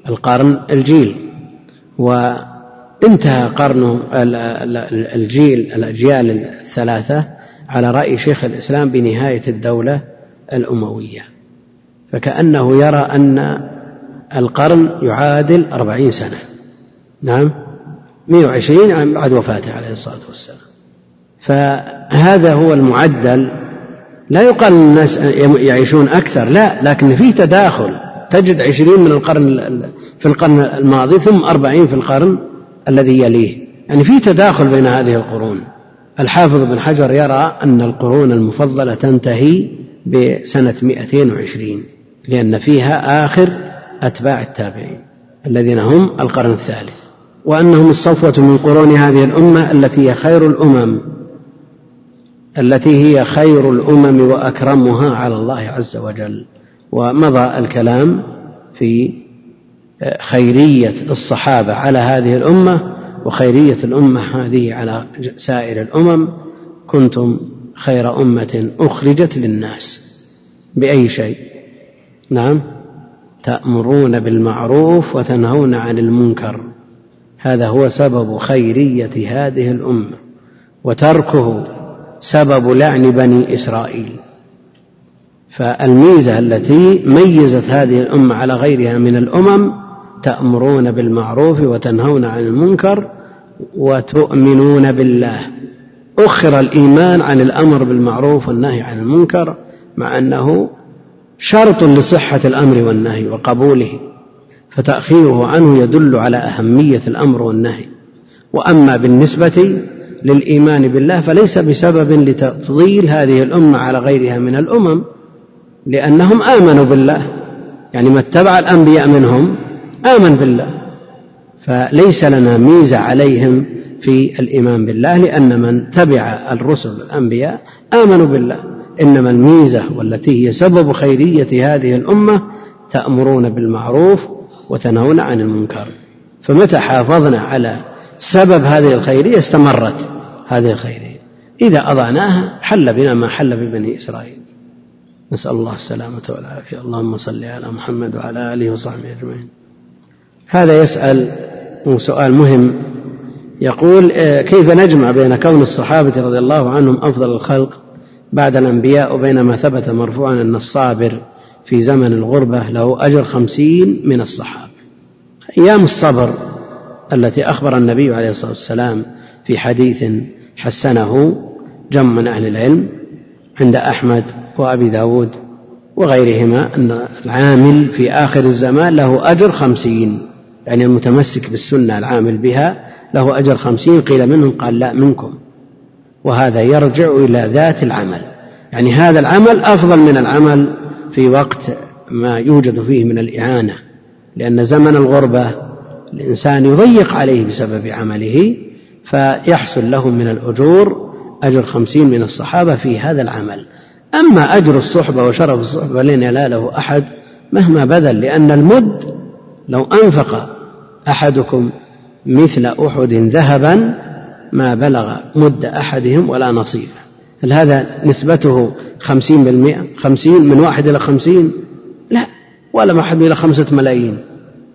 القرن الجيل. وانتهى قرن الجيل الأجيال الثلاثة على رأي شيخ الإسلام بنهاية الدولة الأموية. فكأنه يرى أن القرن يعادل أربعين سنة. نعم؟ مئة وعشرين بعد وفاته عليه الصلاة والسلام. فهذا هو المعدل لا يقال الناس يعيشون أكثر لا لكن في تداخل. تجد عشرين من القرن في القرن الماضي ثم أربعين في القرن الذي يليه. يعني في تداخل بين هذه القرون. الحافظ بن حجر يرى أن القرون المفضلة تنتهي بسنة 220 لأن فيها آخر أتباع التابعين الذين هم القرن الثالث. وأنهم الصفوة من قرون هذه الأمة التي هي خير الأمم. التي هي خير الأمم وأكرمها على الله عز وجل. ومضى الكلام في خيرية الصحابة على هذه الأمة وخيرية الأمة هذه على سائر الأمم. كنتم خير أمة أخرجت للناس بأي شيء؟ نعم. تأمرون بالمعروف وتنهون عن المنكر. هذا هو سبب خيرية هذه الأمة. وتركه سبب لعن بني إسرائيل. فالميزة التي ميزت هذه الأمة على غيرها من الأمم تأمرون بالمعروف وتنهون عن المنكر وتؤمنون بالله. أخر الإيمان عن الأمر بالمعروف والنهي عن المنكر مع أنه شرط لصحة الأمر والنهي وقبوله فتأخيره عنه يدل على أهمية الأمر والنهي. وأما بالنسبة للإيمان بالله فليس بسبب لتفضيل هذه الأمة على غيرها من الأمم لأنهم آمنوا بالله. يعني ما اتبع الأنبياء منهم آمن بالله. فليس لنا ميزة عليهم في الإيمان بالله لأن من تبع الرسل الأنبياء آمنوا بالله. إنما الميزة والتي هي سبب خيرية هذه الأمة تأمرون بالمعروف وتنهون عن المنكر. فمتى حافظنا على سبب هذه الخيرية استمرت هذه الخيرية إذا أضعناها حل بنا ما حل ببني إسرائيل. نسأل الله السلامة والعافية. اللهم صل على محمد وعلى آله وصحبه أجمعين. هذا يسأل سؤال مهم. يقول آه، كيف نجمع بين كون الصحابة رضي الله عنهم أفضل الخلق بعد الأنبياء وبين ما ثبت مرفوعا أن الصابر في زمن الغربة له أجر خمسين من الصحابة؟ أيام الصبر التي أخبر النبي عليه الصلاة والسلام في حديث حسنه جمع من أهل العلم عند أحمد وأبي داود وغيرهما أن العامل في آخر الزمان له أجر خمسين يعني المتمسك بالسنة العامل بها له أجر خمسين قيل منهم قال لا منكم. وهذا يرجع إلى ذات العمل. يعني هذا العمل أفضل من العمل في وقت ما يوجد فيه من الإعانة لأن زمن الغربة الإنسان يضيق عليه بسبب عمله فيحصل له من الأجور أجر خمسين من الصحابة في هذا العمل. أما أجر الصحبة وشرف الصحبة لن يناله أحد مهما بذل لأن المد لو أنفق أحدكم مثل أحد ذهبا ما بلغ مد أحدهم ولا نصيفه هل هذا نسبته خمسين بالمئة؟ خمسين من واحد إلى خمسين؟ لا ولا واحد إلى خمسة ملايين.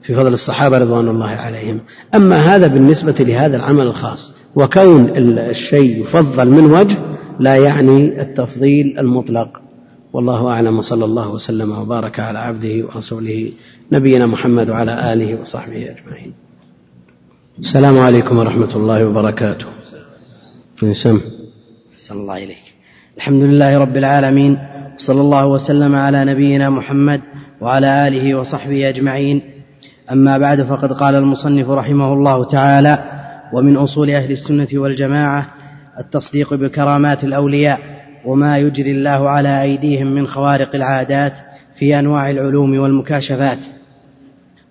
في فضل الصحابة رضوان الله عليهم. أما هذا بالنسبة لهذا العمل الخاص وكون الشيء يفضل من وجه لا يعني التفضيل المطلق. والله أعلم وصلى الله وسلم وبارك على عبده ورسوله نبينا محمد وعلى آله وصحبه أجمعين. السلام عليكم ورحمة الله وبركاته. سم
أحسن الله إليك. الحمد لله رب العالمين صلى الله وسلم على نبينا محمد وعلى آله وصحبه أجمعين. أما بعد فقد قال المصنف رحمه الله تعالى ومن أصول أهل السنة والجماعة التصديق بكرامات الأولياء وما يجري الله على أيديهم من خوارق العادات في أنواع العلوم والمكاشفات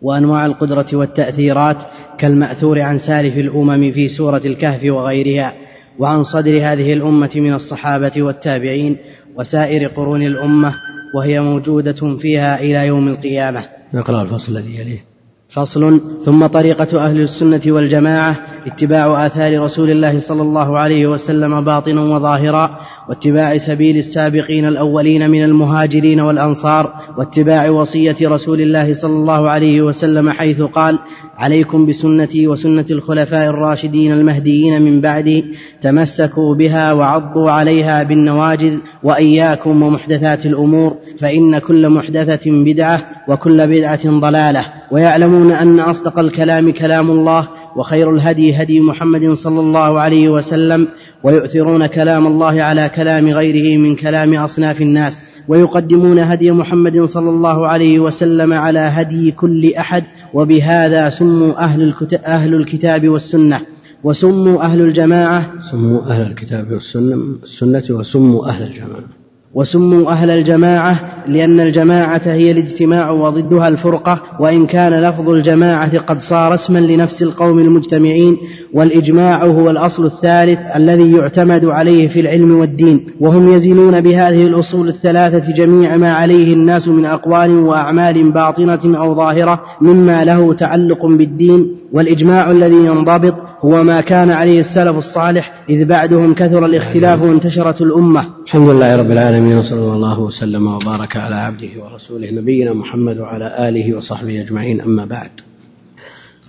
وأنواع القدرة والتأثيرات كالمأثور عن سالف الأمم في سورة الكهف وغيرها وعن صدر هذه الأمة من الصحابة والتابعين وسائر قرون الأمة وهي موجودة فيها إلى يوم القيامة.
نقرأ الفصل الذي يليه.
فصل. ثم طريقة أهل السنة والجماعة اتباع آثار رسول الله صلى الله عليه وسلم باطنا وظاهرا. واتباع سبيل السابقين الأولين من المهاجرين والأنصار واتباع وصية رسول الله صلى الله عليه وسلم حيث قال عليكم بسنتي وسنة الخلفاء الراشدين المهديين من بعدي تمسكوا بها وعضوا عليها بالنواجذ وإياكم ومحدثات الأمور فإن كل محدثة بدعة وكل بدعة ضلالة ويعلمون أن أصدق الكلام كلام الله وخير الهدي هدي محمد صلى الله عليه وسلم ويؤثرون كلام الله على كلام غيره من كلام أصناف الناس ويقدمون هدي محمد صلى الله عليه وسلم على هدي كل أحد وبهذا سموا أهل, أهل الكتاب والسنة. وسموا أهل الجماعة.
سموا أهل الكتاب والسنة السنة وسموا أهل الجماعة.
وسموا أهل الجماعة لأن الجماعة هي الاجتماع وضدها الفرقة وإن كان لفظ الجماعة قد صار اسما لنفس القوم المجتمعين والإجماع هو الأصل الثالث الذي يعتمد عليه في العلم والدين وهم يزنون بهذه الأصول الثلاثة جميع ما عليه الناس من أقوال وأعمال باطنة أو ظاهرة مما له تعلق بالدين والإجماع الذي ينضبط هو ما كان عليه السلف الصالح إذ بعدهم كثر الاختلاف وانتشرت الأمة.
الحمد لله رب العالمين وصلى الله وسلم وبارك على عبده ورسوله نبينا محمد وعلى آله وصحبه أجمعين أما بعد.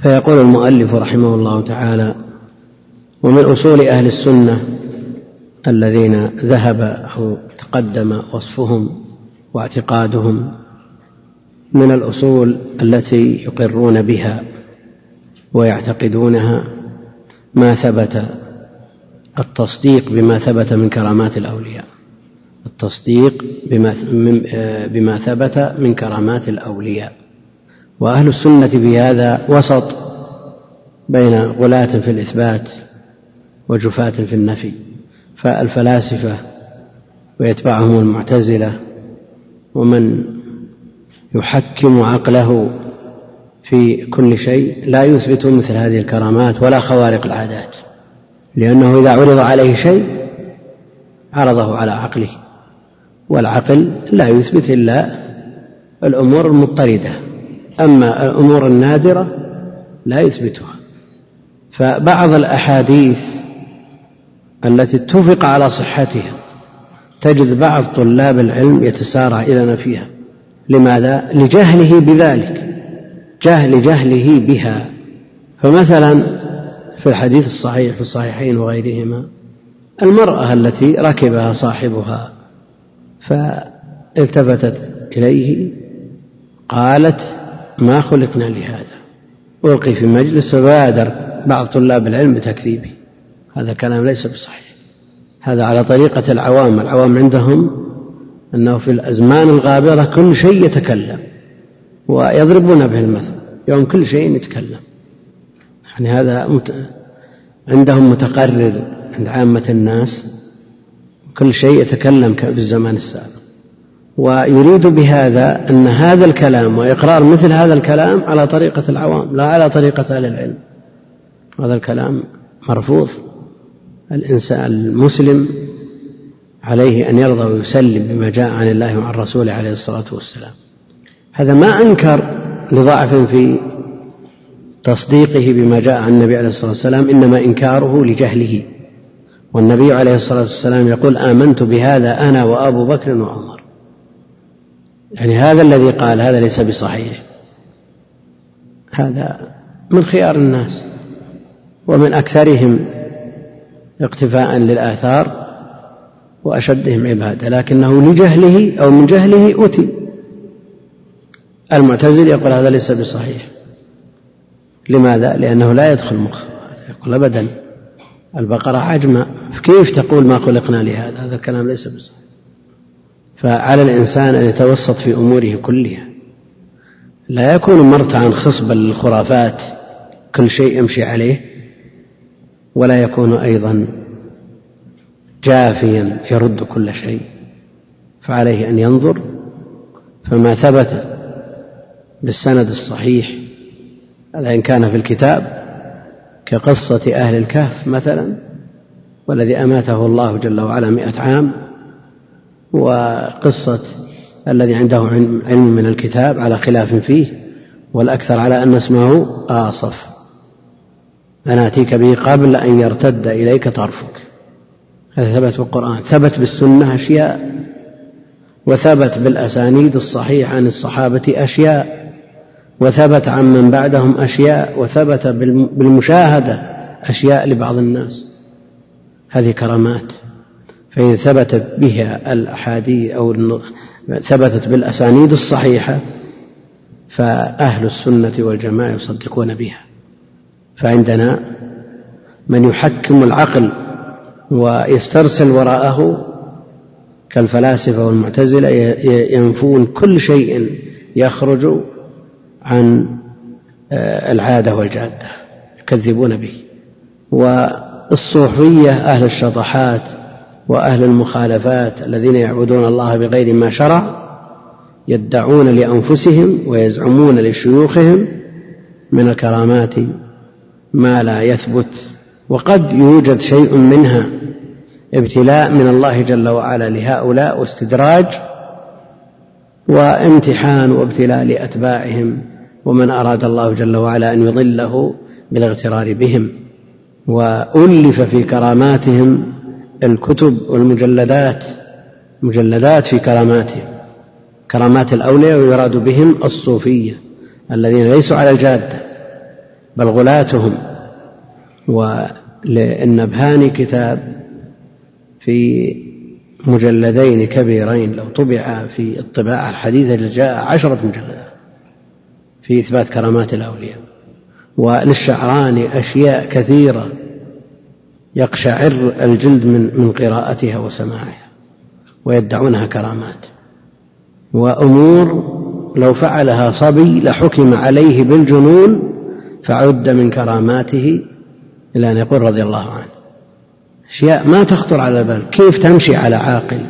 فيقول المؤلف رحمه الله تعالى ومن أصول أهل السنة الذين ذهب أو تقدم وصفهم واعتقادهم من الأصول التي يقرون بها ويعتقدونها ما ثبت التصديق بما ثبت من كرامات الأولياء. التصديق بما, بما ثبت من كرامات الأولياء. وأهل السنة في هذا وسط بين غلاة في الإثبات وجفاة في النفي. فالفلاسفة ويتبعهم المعتزلة ومن يحكم عقله في كل شيء لا يثبت مثل هذه الكرامات ولا خوارق العادات لأنه إذا عرض عليه شيء عرضه على عقله والعقل لا يثبت إلا الأمور المضطردة أما الأمور النادرة لا يثبتها. فبعض الأحاديث التي اتفق على صحتها تجد بعض طلاب العلم يتسارع إلى نفيها لماذا؟ لجهله بذلك. جهل جهله بها. فمثلا في الحديث الصحيح في الصحيحين وغيرهما المرأة التي ركبها صاحبها فالتفتت إليه قالت ما خلقنا لهذا؟ ألقي في مجلس فبادر بعض طلاب العلم بتكذيبه. هذا كلام ليس بصحيح. هذا على طريقة العوام. العوام عندهم أنه في الأزمان الغابرة كل شيء يتكلم. ويضربون به المثل. يوم كل شيء يتكلم. يعني هذا عندهم متقرر عند عامة الناس. كل شيء يتكلم في الزمان السابق. ويريد بهذا أن هذا الكلام وإقرار مثل هذا الكلام على طريقة العوام لا على طريقة أهل العلم. هذا الكلام مرفوض. الإنسان المسلم عليه أن يرضى ويسلم بما جاء عن الله وعن رسوله عليه الصلاة والسلام. هذا ما أنكر لضعف في تصديقه بما جاء عن النبي عليه الصلاة والسلام إنما إنكاره لجهله. والنبي عليه الصلاة والسلام يقول آمنت بهذا أنا وأبو بكر وعمر. يعني هذا الذي قال هذا ليس بصحيح. هذا من خيار الناس ومن أكثرهم اقتفاء للآثار وأشدهم عبادة لكنه لجهله أو من جهله أتي. المعتزل يقول هذا ليس بصحيح. لماذا؟ لأنه لا يدخل مخ. يقول أبدا. البقرة عجمة. كيف تقول ما خلقنا لهذا؟ هذا الكلام ليس بصحيح. فعلى الإنسان أن يتوسط في أموره كلها. لا يكون مرتعا خصبا للخرافات. كل شيء يمشي عليه. ولا يكون أيضا جافيا يرد كل شيء. فعليه أن ينظر. فما ثبت بالسند الصحيح هذا إن كان في الكتاب كقصة أهل الكهف مثلا والذي أماته الله جل وعلا مئة عام وقصة الذي عنده علم من الكتاب على خلاف فيه والأكثر على أن اسمه آصف. أنا أتيك به قبل أن يرتد إليك طرفك. هذا ثبت في القرآن ثبت بالسنة أشياء وثبت بالأسانيد الصحيحة عن الصحابة أشياء. وثبت عن من بعدهم أشياء وثبت بالمشاهدة أشياء لبعض الناس. هذه كرامات. فإن ثبتت بها الأحاديث أو ثبتت بالأسانيد الصحيحة فأهل السنة والجماعة يصدقون بها. فعندنا من يحكم العقل ويسترسل وراءه كالفلاسفة والمعتزلة ينفون كل شيء يخرج عن آه، العادة والجادة يكذبون به. والصوفية أهل الشطحات وأهل المخالفات الذين يعبدون الله بغير ما شرع يدعون لأنفسهم ويزعمون لشيوخهم من الكرامات ما لا يثبت. وقد يوجد شيء منها ابتلاء من الله جل وعلا لهؤلاء واستدراج وامتحان وابتلاء لأتباعهم ومن أراد الله جل وعلا أن يضله بالاغترار بهم وألف في كراماتهم الكتب والمجلدات مجلدات في كراماتهم كرامات الأولياء ويراد بهم الصوفية الذين ليسوا على الجادة بل غلاتهم. وللنبهاني كتاب في مجلدين كبيرين لو طبع في الطباعة الحديثة لجاء عشرة مجلدات في إثبات كرامات الأولياء. وللشعراني أشياء كثيرة يقشعر الجلد من من قراءتها وسماعها ويدعونها كرامات. وأمور لو فعلها صبي لحكم عليه بالجنون فعد من كراماته إلى أن يقول رضي الله عنه. أشياء ما تخطر على البال. كيف تمشي على عاقل؟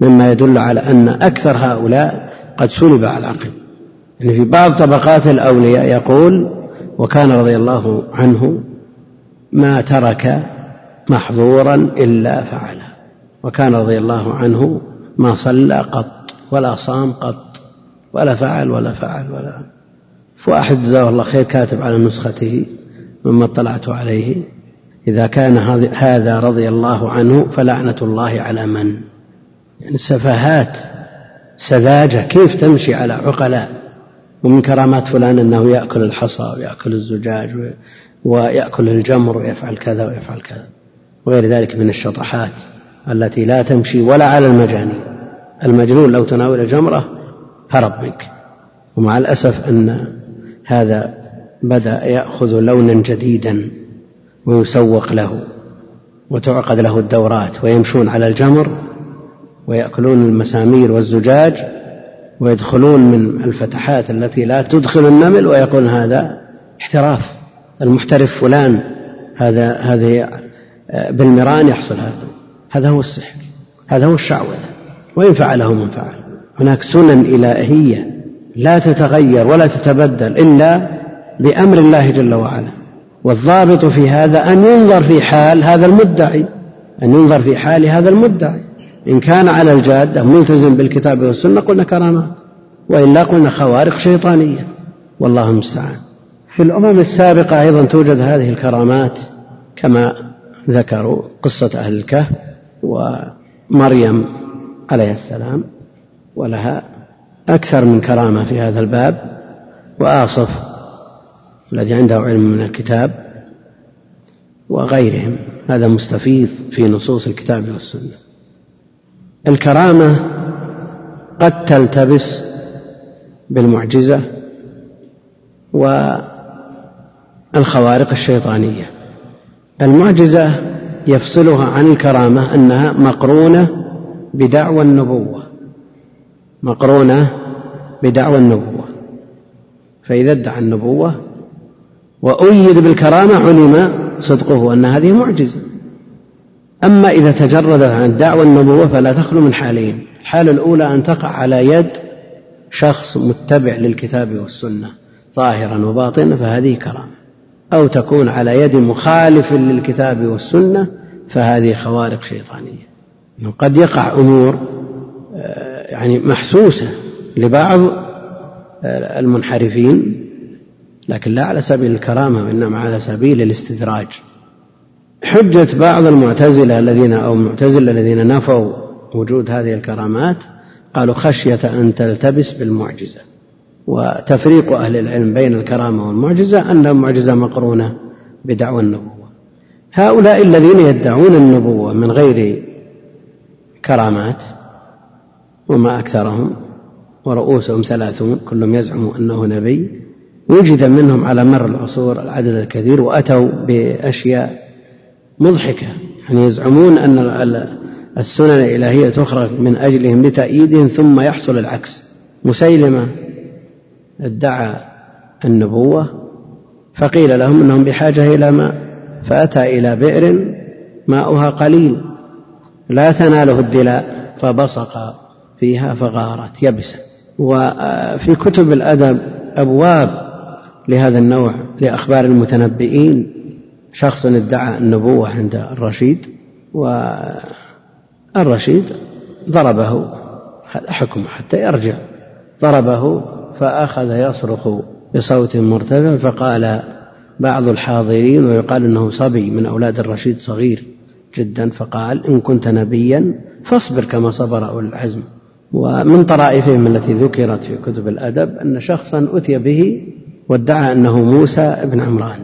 مما يدل على أن أكثر هؤلاء قد سلب على العقل. يعني في بعض طبقات الأولياء يقول وكان رضي الله عنه ما ترك محظورا إلا فعله. وكان رضي الله عنه ما صلى قط ولا صام قط ولا فعل ولا فعل ولا. فواحد جزاه الله خير كاتب على نسخته مما اطلعت عليه. إذا كان هذا رضي الله عنه فلعنة الله على من؟ يعني سفهات سذاجة كيف تمشي على عقلاء؟ ومن كرامات فلان أنه يأكل الحصى ويأكل الزجاج ويأكل الجمر ويفعل كذا ويفعل كذا وغير ذلك من الشطحات التي لا تمشي ولا على المجانين المجنون لو تناول الجمرة هرب منك. ومع الأسف أن هذا بدأ يأخذ لونا جديدا. ويسوق له وتعقد له الدورات ويمشون على الجمر ويأكلون المسامير والزجاج ويدخلون من الفتحات التي لا تدخل النمل ويقول هذا احتراف المحترف فلان هذا هذه بالمران يحصل هذا هذا هو السحر هذا هو الشعوذة وإن فعله من فعل. هناك سنن إلهية لا تتغير ولا تتبدل إلا بأمر الله جل وعلا. والضابط في هذا أن ينظر في حال هذا المدعي أن ينظر في حال هذا المدعي. إن كان على الجادة ملتزم بالكتاب والسنة قلنا كرامات. وإلا قلنا خوارق شيطانية. والله المستعان. في الأمم السابقة أيضا توجد هذه الكرامات كما ذكروا قصة أهل الكهف ومريم عليه السلام. ولها أكثر من كرامة في هذا الباب. وآصف الذي عنده علم من الكتاب وغيرهم. هذا مستفيض في نصوص الكتاب والسنة. الكرامة قد تلتبس بالمعجزة والخوارق الشيطانية. المعجزة يفصلها عن الكرامة أنها مقرونة بدعوى النبوة. مقرونة بدعوى النبوة. فإذا ادعى النبوة وأيد بالكرامة علم صدقه أن هذه معجزة. أما إذا تجرد عن دعوى النبوة فلا تخلو من حالين. الحالة الأولى أن تقع على يد شخص متبع للكتاب والسنة ظاهرا وباطنا فهذه كرامة. أو تكون على يد مخالف للكتاب والسنة فهذه خوارق شيطانية. قد يقع أمور آه، يعني محسوسة لبعض آه، المنحرفين لكن لا على سبيل الكرامة وإنما على سبيل الاستدراج. حجة بعض المعتزلة الذين أو المعتزلة الذين نفوا وجود هذه الكرامات قالوا خشية أن تلتبس بالمعجزة. وتفريق أهل العلم بين الكرامة والمعجزة أن المعجزة مقرونة بدعوى النبوة. هؤلاء الذين يدعون النبوة من غير كرامات وما أكثرهم ورؤوسهم ثلاثون كلهم يزعم أنه نبي. وجد منهم على مر العصور العدد الكثير وأتوا بأشياء مضحكة. يعني يزعمون أن السنن الإلهية تخرج من أجلهم لتأييدهم ثم يحصل العكس. مسيلمة ادعى النبوة فقيل لهم أنهم بحاجة إلى ماء فأتى إلى بئر ماؤها قليل لا تناله الدلاء فبصق فيها فغارت يبسا وفي كتب الأدب أبواب لهذا النوع لأخبار المتنبئين. شخص ادعى النبوة عند الرشيد والرشيد ضربه هذا حكم حتى يرجع ضربه فأخذ يصرخ بصوت مرتفع فقال بعض الحاضرين ويقال إنه صبي من أولاد الرشيد صغير جدا فقال إن كنت نبيا فاصبر كما صبر أولي العزم. ومن طرائفهم التي ذكرت في كتب الأدب أن شخصا أتي به وادعى أنه موسى بن عمران.